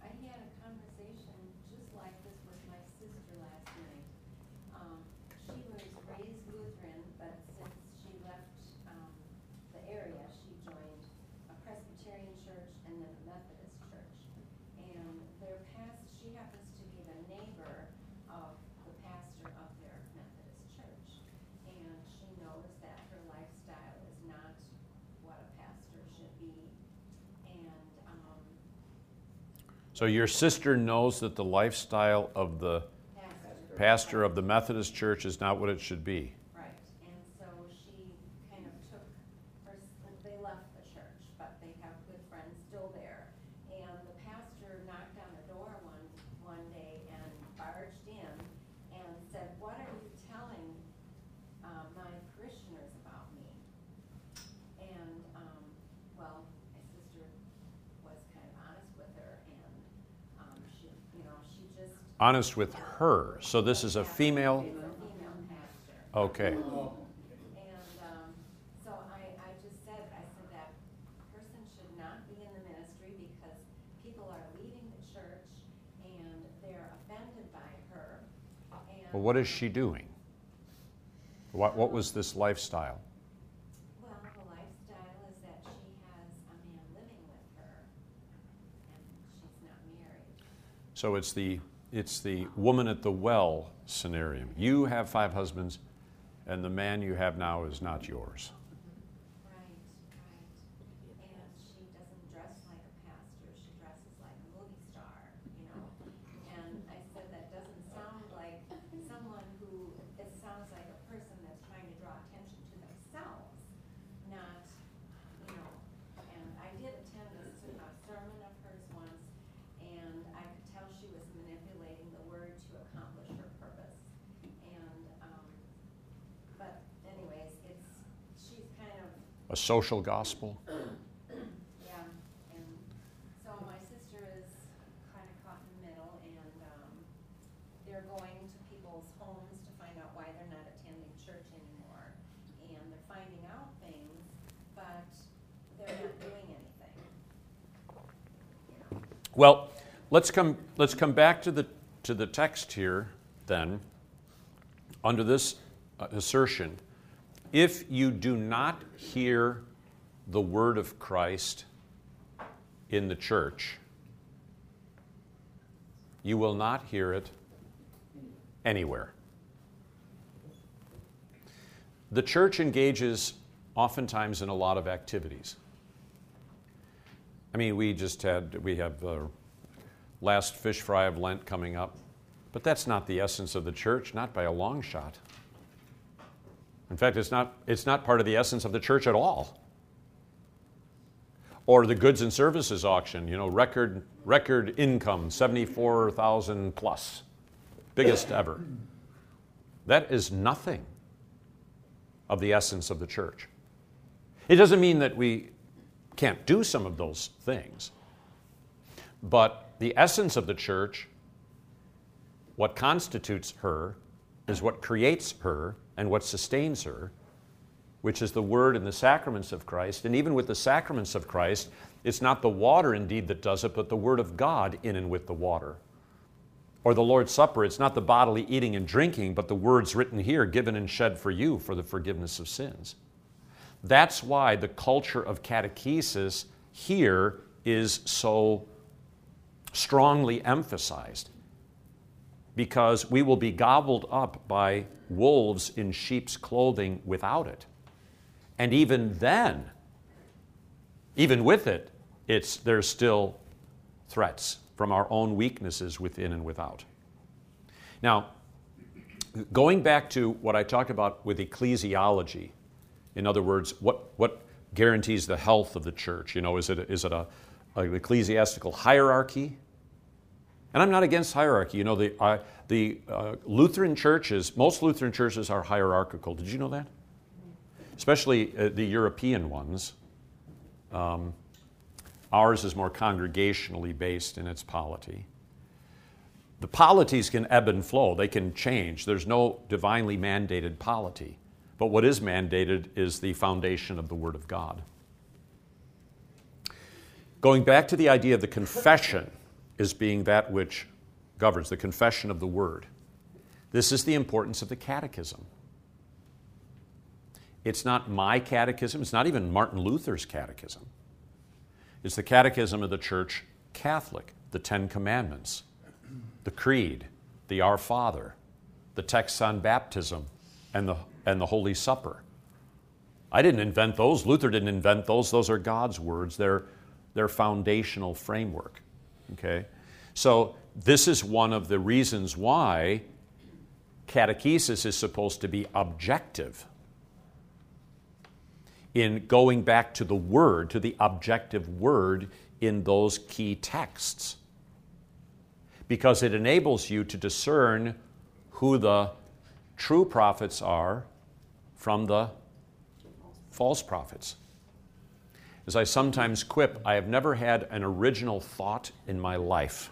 I had a conversation just like this with my sister last night. Um, she was raised Lutheran, but since she left, um, the area, she joined a Presbyterian church and then a Methodist church. And their past, she happens to be the neighbor of the pastor of their Methodist church. And she knows that her lifestyle is not what a pastor should be. And, um, So your sister knows that the lifestyle of the pastor. pastor of the Methodist church is not what it should be. Right, and so she kind of took her, they left the church, but they have good friends still there. And the pastor knocked on the door one, one day and barged in and said, what are you telling, uh, my parishioners about me? And, um, well, my sister was kind of honest with her and, um, she, you know, she just. Honest with her. So this is a female. It's a female pastor. Okay. Um, so I, I just said, that person should not be in the ministry because people are leaving the church and they're offended by her. Well, what is she doing? What, what was this lifestyle? Well, the lifestyle is that she has a man living with her and she's not married. So it's the, it's the woman at the well scenario. You have five husbands, and the man you have now is not yours. Right, right. And she doesn't dress like a pastor, she dresses like a movie star, you know? And I said, that doesn't sound like someone who, it sounds like a person that's trying to draw attention to themselves, not, you know, and I did attend a s- a sermon of hers once, and I could tell she was manipulating the word to accomplish her purpose. And, um, but anyways, it's, she's kind of A social gospel? yeah, and so my sister is kind of caught in the middle, and, um, they're going to people's homes to find out why they're not attending church anymore. And they're finding out things, but they're not doing anything. You know, Well, let's come, let's come back to the, to the text here then, under this uh, assertion. If you do not hear the word of Christ in the church, you will not hear it anywhere. The church engages oftentimes in a lot of activities. I mean, we just had, we have last fish fry of Lent coming up, but that's not the essence of the church, not by a long shot. In fact, it's not, it's not part of the essence of the church at all. Or the goods and services auction, you know, record, record income, 74,000 plus, biggest ever. That is nothing of the essence of the church. It doesn't mean that we can't do some of those things. But the essence of the church, what constitutes her, is what creates her and what sustains her, which is the Word and the sacraments of Christ. And even with the sacraments of Christ, it's not the water indeed that does it, but the Word of God in and with the water. Or the Lord's Supper, it's not the bodily eating and drinking, but the words written here, given and shed for you for the forgiveness of sins. That's why the culture of catechesis here is so strongly emphasized. Because we will be gobbled up by wolves in sheep's clothing without it. And even then, even with it, it's, there's still threats from our own weaknesses within and without. Now, going back to what I talked about with ecclesiology, in other words, what, what guarantees the health of the church? You know, is it, is it a, an ecclesiastical hierarchy? And I'm not against hierarchy. You know, the, uh, the uh, Lutheran churches, most Lutheran churches are hierarchical. Did you know that? Especially uh, the European ones. Um, ours is more congregationally based in its polity. The polities can ebb and flow, they can change. There's no divinely mandated polity. But what is mandated is the foundation of the Word of God. Going back to the idea of the confession as being that which governs, the confession of the Word, this is the importance of the catechism. It's not my catechism, it's not even Martin Luther's catechism. It's the catechism of the Church Catholic, the Ten Commandments, the Creed, the Our Father, the texts on baptism, and the and the Holy Supper. I didn't invent those. Luther didn't invent those. Those are God's words. They're, they're foundational framework. Okay? So, this is one of the reasons why catechesis is supposed to be objective in going back to the word, to the objective word in those key texts. Because it enables you to discern who the true prophets are from the false prophets. As I sometimes quip, I have never had an original thought in my life.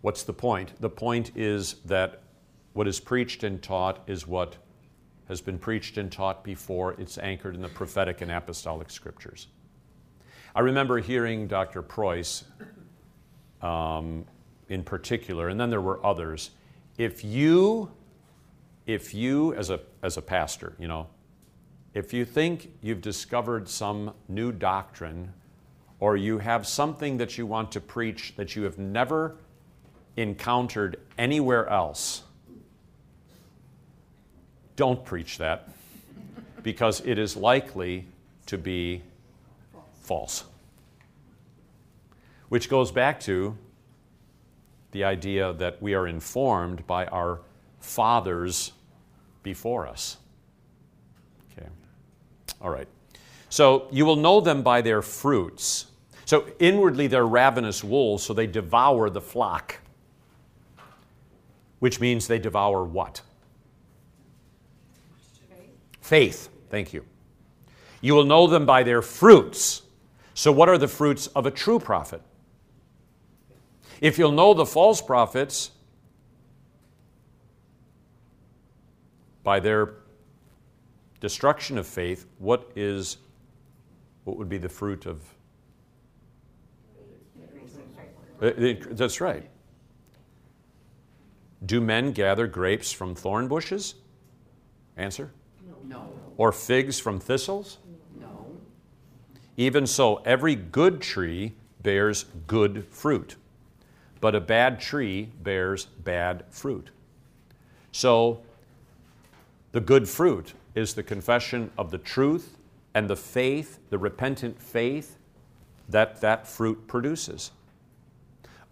What's the point? The point is that what is preached and taught is what has been preached and taught before. It's anchored in the prophetic and apostolic scriptures. I remember hearing Dr. Preus um, in particular, and then there were others. If you, if you as a, as a pastor, you know, if you think you've discovered some new doctrine or you have something that you want to preach that you have never encountered anywhere else, don't preach that because it is likely to be false. Which goes back to the idea that we are informed by our fathers before us. All right. So you will know them by their fruits. So inwardly they're ravenous wolves, so they devour the flock. Which means they devour what? Faith. Thank you. You will know them by their fruits. So, what are the fruits of a true prophet? If you'll know the false prophets by their destruction of faith, what is what would be the fruit of uh, that's right. Do men gather grapes from thorn bushes? Answer? No. Or figs from thistles? No. Even so, every good tree bears good fruit but a bad tree bears bad fruit. So, the good fruit is the confession of the truth and the faith, the repentant faith that that fruit produces.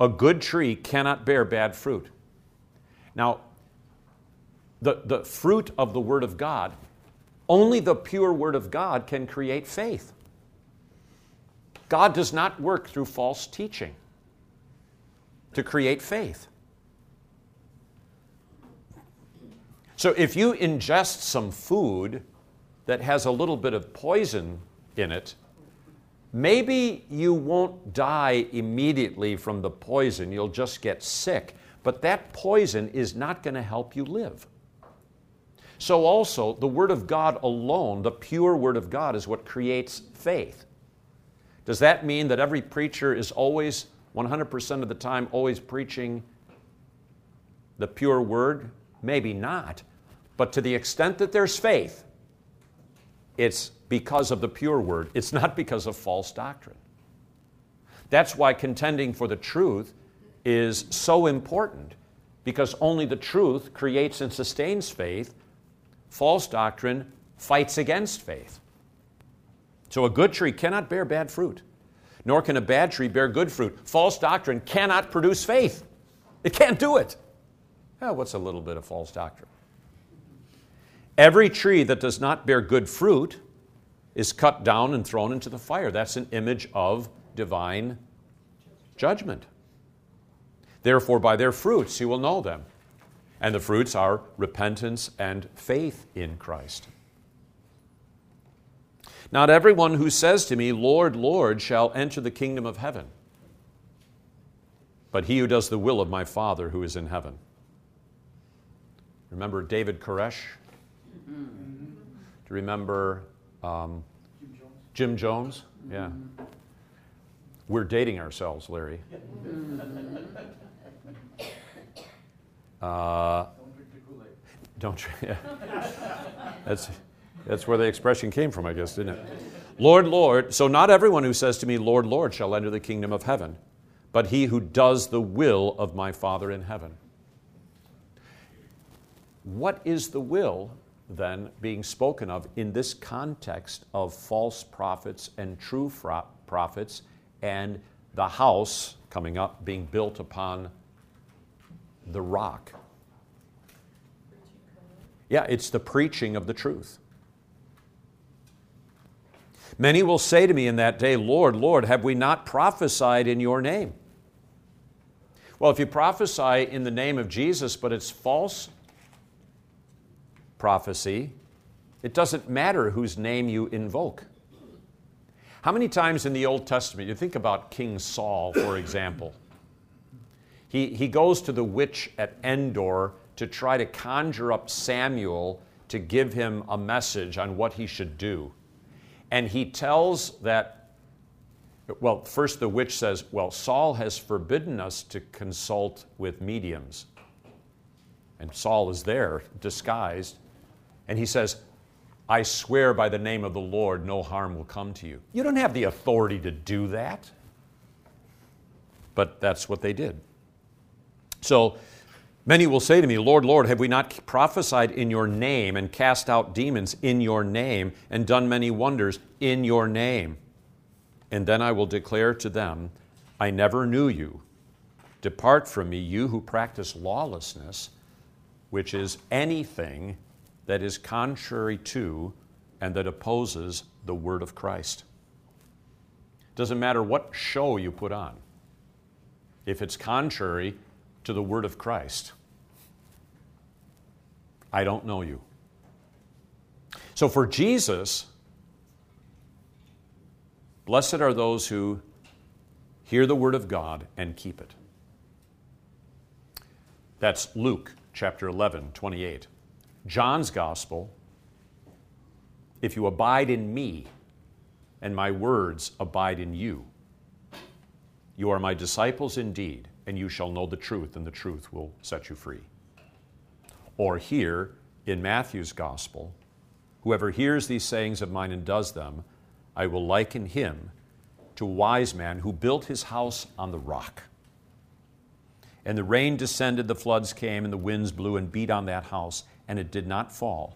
A good tree cannot bear bad fruit. Now, the, the fruit of the Word of God, only the pure Word of God can create faith. God does not work through false teaching to create faith. So if you ingest some food that has a little bit of poison in it, maybe you won't die immediately from the poison, you'll just get sick. But that poison is not going to help you live. So, also, the Word of God alone, the pure Word of God, is what creates faith. Does that mean that every preacher is always, 100% of the time, always preaching the pure Word? Maybe not. But to the extent that there's faith, it's because of the pure Word, it's not because of false doctrine. That's why contending for the truth is so important because only the truth creates and sustains faith. False doctrine fights against faith. So a good tree cannot bear bad fruit, nor can a bad tree bear good fruit. False doctrine cannot produce faith. It can't do it. Well, what's a little bit of false doctrine? Every tree that does not bear good fruit is cut down and thrown into the fire. That's an image of divine judgment. Therefore, by their fruits you will know them. And the fruits are repentance and faith in Christ. Not everyone who says to me, Lord, Lord, shall enter the kingdom of heaven, but he who does the will of my Father who is in heaven. Remember David Koresh? Mm-hmm. Do you remember um, Jim Jones? Jim Jones? Yeah. Mm-hmm. We're dating ourselves, Larry. Uh, don't drink the Kool-Aid. Don't. Yeah. That's that's where the expression came from, I guess, didn't it? Lord, Lord. So not everyone who says to me, Lord, Lord, shall enter the kingdom of heaven, but he who does the will of my Father in heaven. What is the will then being spoken of in this context of false prophets and true prophets and the house coming up being built upon the rock? Yeah, it's the preaching of the truth. Many will say to me in that day, Lord, Lord, have we not prophesied in your name? Well, if you prophesy in the name of Jesus, but it's false prophecy, it doesn't matter whose name you invoke. How many times in the Old Testament, you think about King Saul, for example, he, he goes to the witch at Endor to try to conjure up Samuel to give him a message on what he should do. And he tells that, well, first the witch says, Well, Saul has forbidden us to consult with mediums. And Saul is there, disguised. And he says, I swear by the name of the Lord, no harm will come to you. You don't have the authority to do that. But that's what they did. So many will say to me, Lord, Lord, have we not prophesied in your name and cast out demons in your name and done many wonders in your name? And then I will declare to them, I never knew you. Depart from me, you who practice lawlessness, which is anything that is contrary to and that opposes the word of Christ. Doesn't matter what show you put on. If it's contrary to the word of Christ, I don't know you. So for Jesus, blessed are those who hear the word of God and keep it. That's Luke chapter 11, 28. John's gospel, if you abide in me and my words abide in you, you are my disciples indeed, and you shall know the truth, and the truth will set you free. Or here in Matthew's gospel, whoever hears these sayings of mine and does them, I will liken him to a wise man who built his house on the rock. And the rain descended, the floods came, and the winds blew and beat on that house, and it did not fall,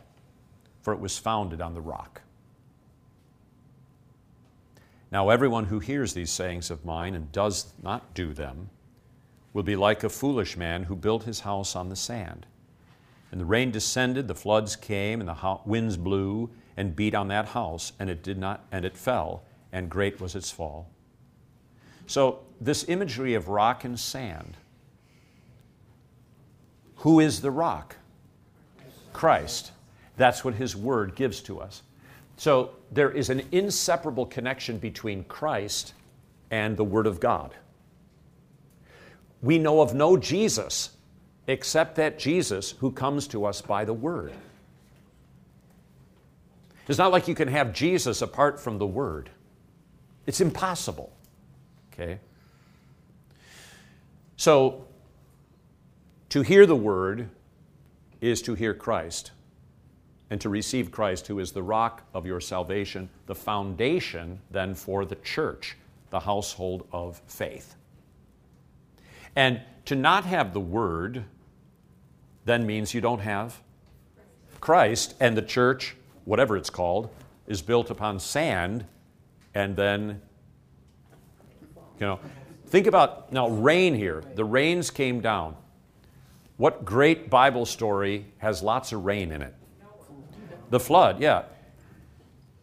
for it was founded on the rock. Now, everyone who hears these sayings of mine and does not do them will be like a foolish man who built his house on the sand. And the rain descended, the floods came, and the winds blew and beat on that house, and it did not, and it fell, and great was its fall. So, this imagery of rock and sand. Who is the rock? Christ. That's what His Word gives to us. So there is an inseparable connection between Christ and the Word of God. We know of no Jesus except that Jesus who comes to us by the Word. It's not like you can have Jesus apart from the Word. It's impossible. Okay? So, to hear the Word is to hear Christ and to receive Christ, who is the rock of your salvation, the foundation then for the church, the household of faith. And to not have the Word then means you don't have Christ, and the church, whatever it's called, is built upon sand, and then, you know, think about now rain here. The rains came down. What great Bible story has lots of rain in it? The flood, yeah.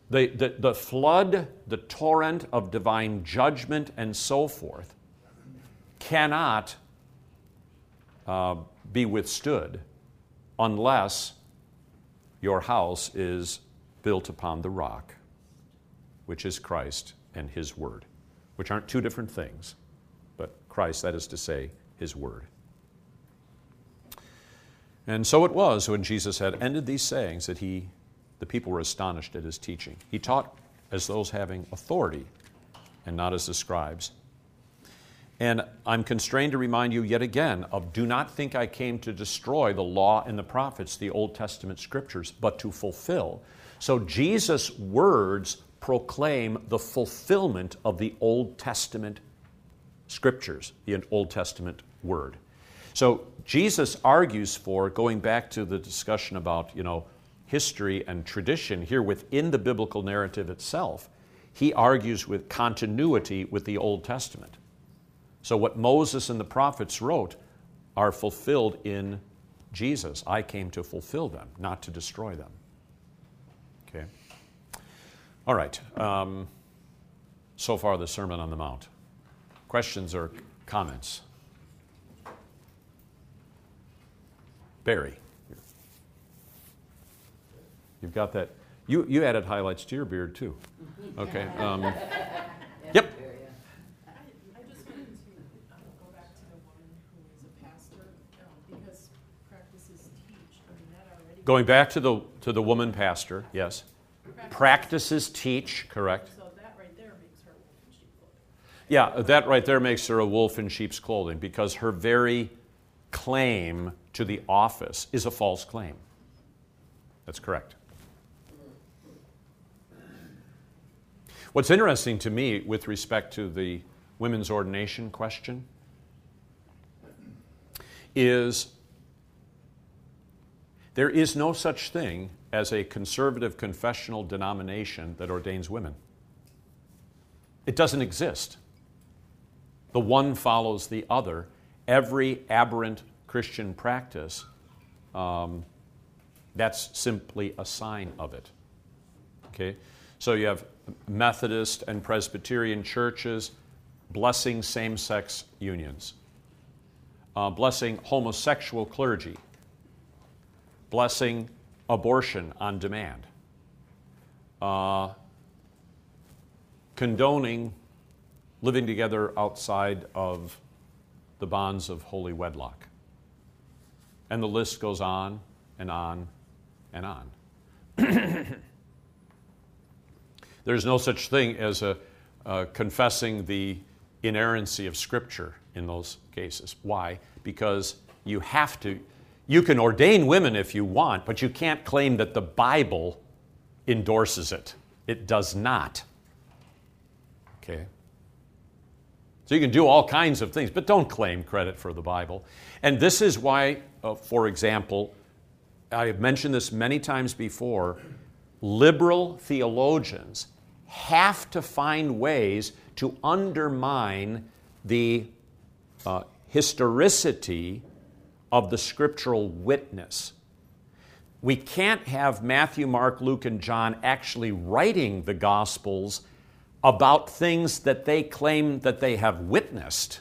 The, the, the flood, the torrent of divine judgment, and so forth, cannot uh, be withstood unless your house is built upon the rock, which is Christ and His Word, which aren't two different things, but Christ, that is to say, His Word. And so it was when Jesus had ended these sayings that he, the people were astonished at his teaching. He taught as those having authority and not as the scribes. And I'm constrained to remind you yet again of do not think I came to destroy the law and the prophets, the Old Testament scriptures, but to fulfill. So Jesus' words proclaim the fulfillment of the Old Testament scriptures, the Old Testament word. So Jesus argues for, going back to the discussion about, you know, history and tradition here within the biblical narrative itself, he argues with continuity with the Old Testament. So, what Moses and the prophets wrote are fulfilled in Jesus. I came to fulfill them, not to destroy them. Okay? All right. Um, so far, the Sermon on the Mount. Questions or comments? Barry. You've got that. You, you added highlights to your beard, too. Okay. Um, yep. I just wanted to uh, go back to the woman who is a pastor, um, because practices teach, I mean, that already. Going back to the, to the woman pastor, yes. Practices teach, correct. So that right there makes her a wolf in sheep clothing. Yeah, that right there makes her a wolf in sheep's clothing because her very claim to the office is a false claim. That's correct. What's interesting to me with respect to the women's ordination question is there is no such thing as a conservative confessional denomination that ordains women. It doesn't exist. The one follows the other. Every aberrant Christian practice, um, that's simply a sign of it. Okay? So you have Methodist and Presbyterian churches blessing same sex unions, uh, blessing homosexual clergy, blessing abortion on demand, uh, condoning living together outside of the bonds of holy wedlock. And the list goes on and on and on. There's no such thing as a, uh, confessing the inerrancy of Scripture in those cases. Why? Because you have to, you can ordain women if you want, but you can't claim that the Bible endorses it. It does not. Okay? So you can do all kinds of things, but don't claim credit for the Bible. And this is why, uh, for example, I have mentioned this many times before liberal theologians have to find ways to undermine the uh, historicity of the scriptural witness. We can't have Matthew, Mark, Luke, and John actually writing the Gospels about things that they claim that they have witnessed.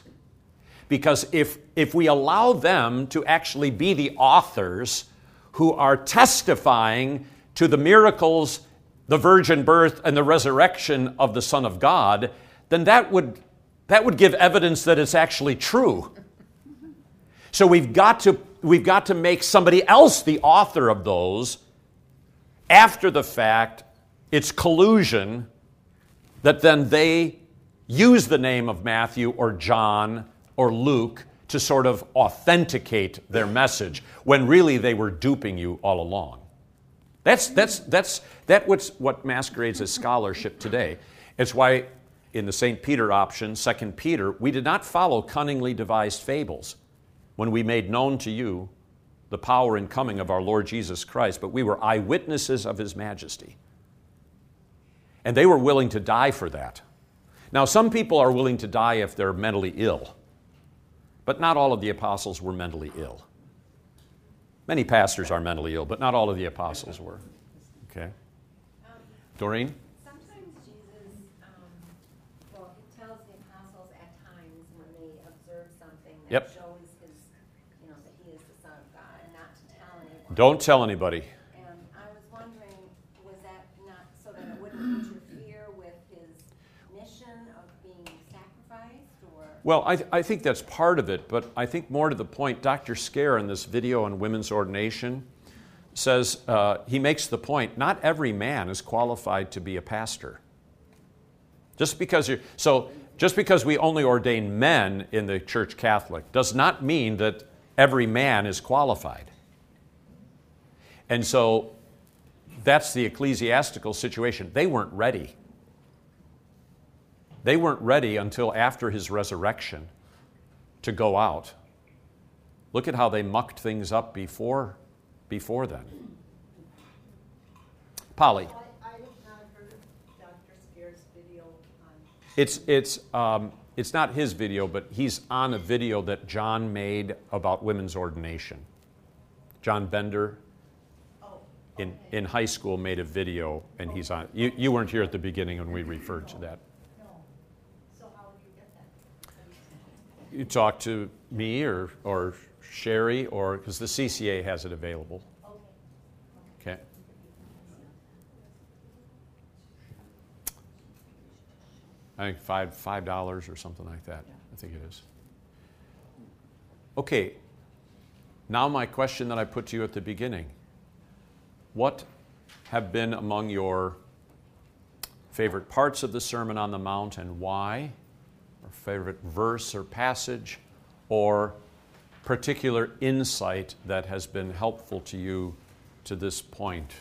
Because if, if we allow them to actually be the authors who are testifying to the miracles, the virgin birth, and the resurrection of the Son of God, then that would, that would give evidence that it's actually true. So we've got, to, we've got to make somebody else the author of those after the fact it's collusion that then they use the name of Matthew or John or Luke to sort of authenticate their message when really they were duping you all along. That's, that's, that's, that what's, what masquerades as scholarship today. It's why in the St. Peter option, 2 Peter, we did not follow cunningly devised fables when we made known to you the power and coming of our Lord Jesus Christ, but we were eyewitnesses of his majesty. And they were willing to die for that. Now, some people are willing to die if they're mentally ill, but not all of the apostles were mentally ill. Many pastors are mentally ill, but not all of the apostles were. Okay? Doreen? Sometimes Jesus, um, well, he tells the apostles at times when they observe something that Yep. shows his, you know, that he is the Son of God, and not to tell. Don't tell anybody. And I was wondering, was that not so that it wouldn't interfere with his mission of being sacrificed, or? Well, I, I think that's part of it, but I think more to the point, Dr. Scaer in this video on women's ordination says, uh, he makes the point, not every man is qualified to be a pastor. Just because you're, so just because we only ordain men in the Church Catholic does not mean that every man is qualified. And so that's the ecclesiastical situation. They weren't ready. They weren't ready until after his resurrection to go out. Look at how they mucked things up before, before then. Polly, I, I have not heard of Dr. Scaer's video on, it's, it's, um, it's not his video, but he's on a video that John made about women's ordination. John Bender oh, in, in high school made a video, and he's on. You, you weren't here at the beginning when we referred to that. no. So how do you get that? You talk to me or, or Sherry, or because the CCA has it available. Okay. I think five five dollars or something like that. I think it is. Okay. Now my question that I put to you at the beginning. What have been among your favorite parts of the Sermon on the Mount and why? Or favorite verse or passage or particular insight that has been helpful to you to this point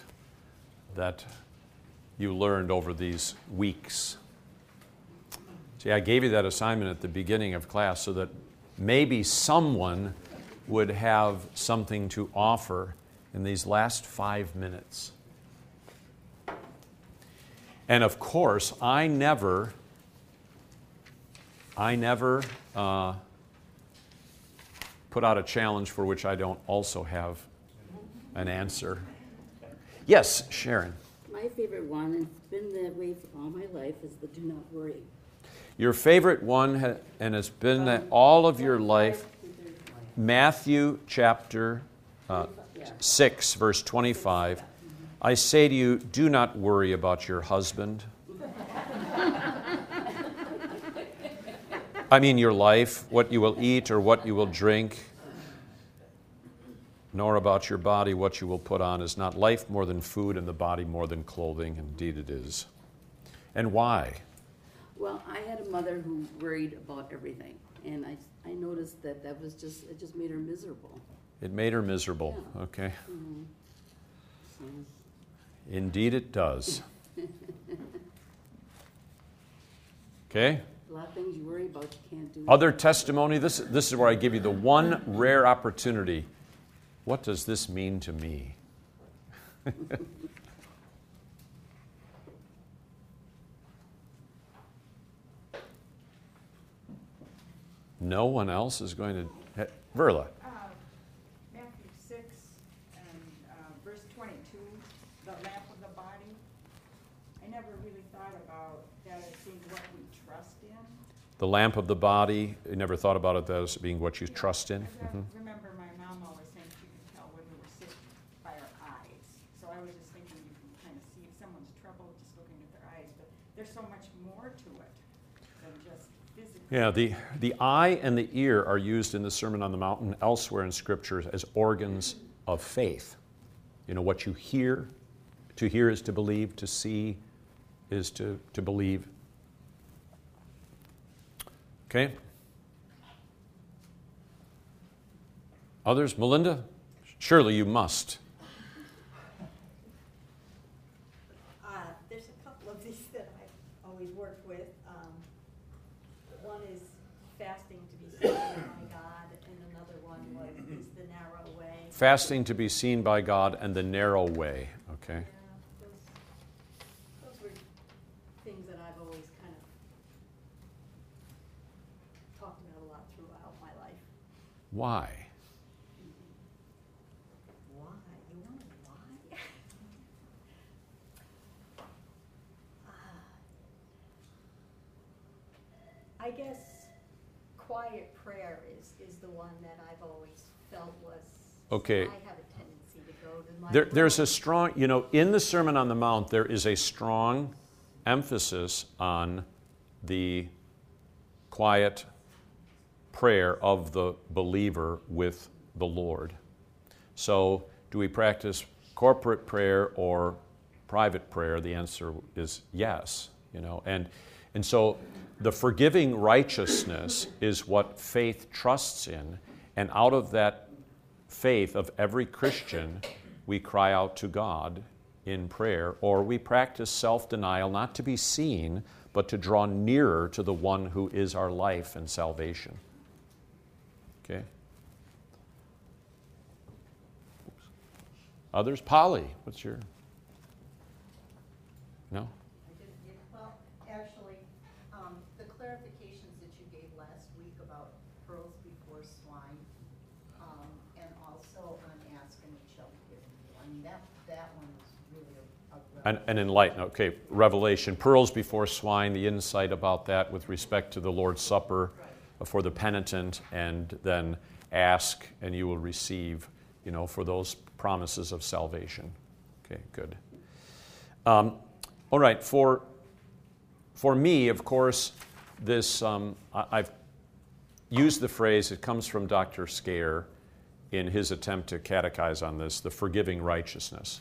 that you learned over these weeks? See, I gave you that assignment at the beginning of class so that maybe someone would have something to offer in these last five minutes. And of course, I never, I never uh, put out a challenge for which I don't also have an answer. Yes, Sharon. My favorite one, and it's been that way for all my life, is the do not worry. Your favorite one, ha- and it's been that all of your life, Matthew chapter uh, 6, verse 25. I say to you, do not worry about your husband. I mean, your life, what you will eat or what you will drink, nor about your body, what you will put on. Is not life more than food and the body more than clothing? Indeed, it is. And why? Well, I had a mother who worried about everything, and I, I noticed that that was just, it just made her miserable. It made her miserable, okay? So, Indeed, it does. Okay? A lot of things you worry about you can't do. Other testimony, this, this is where I give you the one rare opportunity. What does this mean to me? no one else is going to. Verla. Uh, Matthew six and uh, verse twenty-two, the lamp of the body. I never really thought about that as being what we trust in. The lamp of the body, you never thought about it as being what you trust in? I Mhm. remember my mom always saying she could tell when we were sick by our eyes. So I was just thinking you can kind of see if someone's troubled just looking at their eyes, but there's so much more to it than just physically. Yeah, the, the eye and the ear are used in the Sermon on the Mount and elsewhere in Scripture as organs of faith. You know, what you hear To hear is to believe, to see is to, to believe. Okay? Others? Melinda? Surely you must. Uh, there's a couple of these that I've always worked with. Um, one is fasting to be seen by God, and another one was is the narrow way. Fasting to be seen by God and the narrow way. Okay? Yeah, those, those were things that I've always kind of talked about a lot throughout my life. Why? Why? You want why? Ah. I guess quiet prayer is, is the one that I've always felt was. Okay. I have a tendency to go to my. There, there's a strong, you know, in the Sermon on the Mount, there is a strong emphasis on the quiet prayer of the believer with the Lord. So, do we practice corporate prayer or private prayer? The answer is yes, you know. And, and so, the forgiving righteousness is what faith trusts in, and out of that faith of every Christian, we cry out to God in prayer, or we practice self denial not to be seen, but to draw nearer to the one who is our life and salvation. Okay? Others? Polly, what's your. No? Yeah, well, actually, um, the clarifications that you gave last week about pearls before swine, um, and also on ask and shall be given you. I mean, that, that one is really a, a. And, and enlighten, okay, Revelation, pearls before swine, the insight about that with respect to the Lord's Supper for the penitent, and then ask and you will receive, you know, for those promises of salvation. Okay, good. Um, all right, for, for me, of course, this, um, I, I've used the phrase, it comes from Dr. Scaer in his attempt to catechize on this, the forgiving righteousness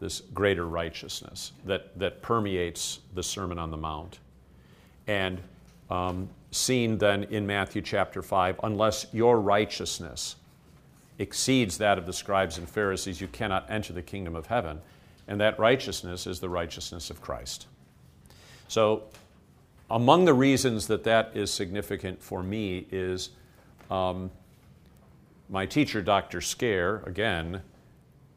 this greater righteousness that, that permeates the Sermon on the Mount. And um, seen then in Matthew chapter 5, unless your righteousness exceeds that of the scribes and Pharisees, you cannot enter the kingdom of heaven. And that righteousness is the righteousness of Christ. So, among the reasons that that is significant for me is um, my teacher, Dr. Scaer, again,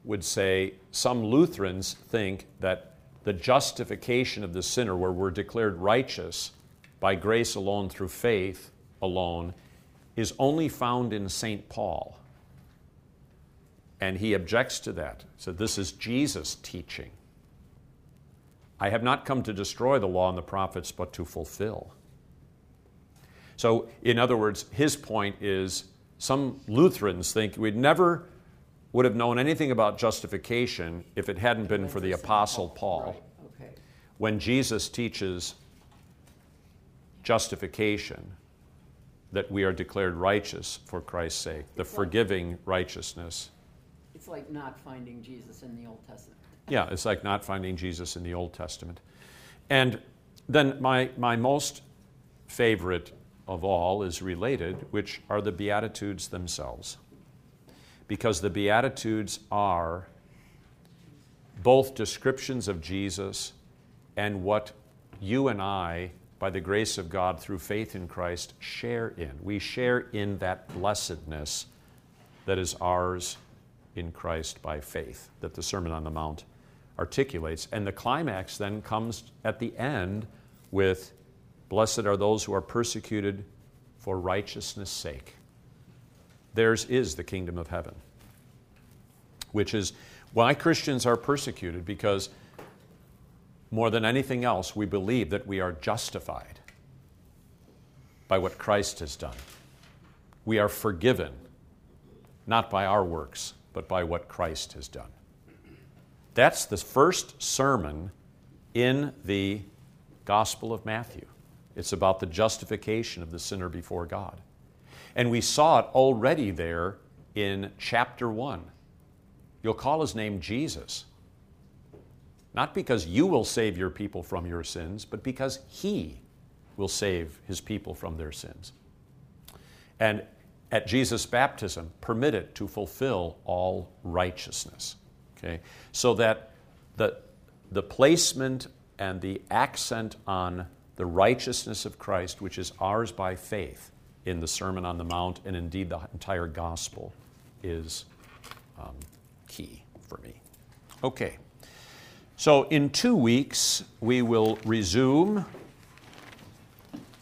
would say some Lutherans think that the justification of the sinner, where we're declared righteous by grace alone through faith alone, is only found in St. Paul. And he objects to that. So this is Jesus teaching. I have not come to destroy the law and the prophets, but to fulfill. So, in other words, his point is some Lutherans think we'd never would have known anything about justification if it hadn't been for the Apostle Paul. Okay. When Jesus teaches justification, that we are declared righteous for Christ's sake, the It's like- forgiving righteousness. It's like not finding Jesus in the Old Testament. Yeah, it's like not finding Jesus in the Old Testament. And then my, my most favorite of all is related, which are the Beatitudes themselves. Because the Beatitudes are both descriptions of Jesus and what you and I, by the grace of God through faith in Christ, share in. We share in that blessedness that is ours in Christ by faith, that the Sermon on the Mount articulates. And the climax then comes at the end with Blessed are those who are persecuted for righteousness' sake. Theirs is the kingdom of heaven, which is why Christians are persecuted, because more than anything else, we believe that we are justified by what Christ has done. We are forgiven, not by our works, but by what Christ has done. That's the first sermon in the Gospel of Matthew. It's about the justification of the sinner before God. And we saw it already there in chapter 1. You'll call his name Jesus. Not because you will save your people from your sins, but because He will save His people from their sins. And at Jesus' baptism, permitted to fulfill all righteousness. Okay? So that the, the placement and the accent on the righteousness of Christ, which is ours by faith in the Sermon on the Mount and indeed the entire gospel, is um, key for me. Okay. So in two weeks, we will resume,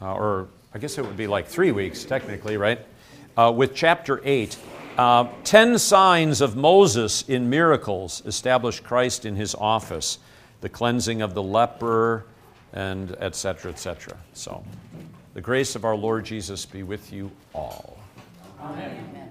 uh, or I guess it would be like three weeks technically, right? Uh, with chapter 8. Uh, ten signs of Moses in miracles establish Christ in his office, the cleansing of the leper, and etc., etc. So, the grace of our Lord Jesus be with you all. Amen.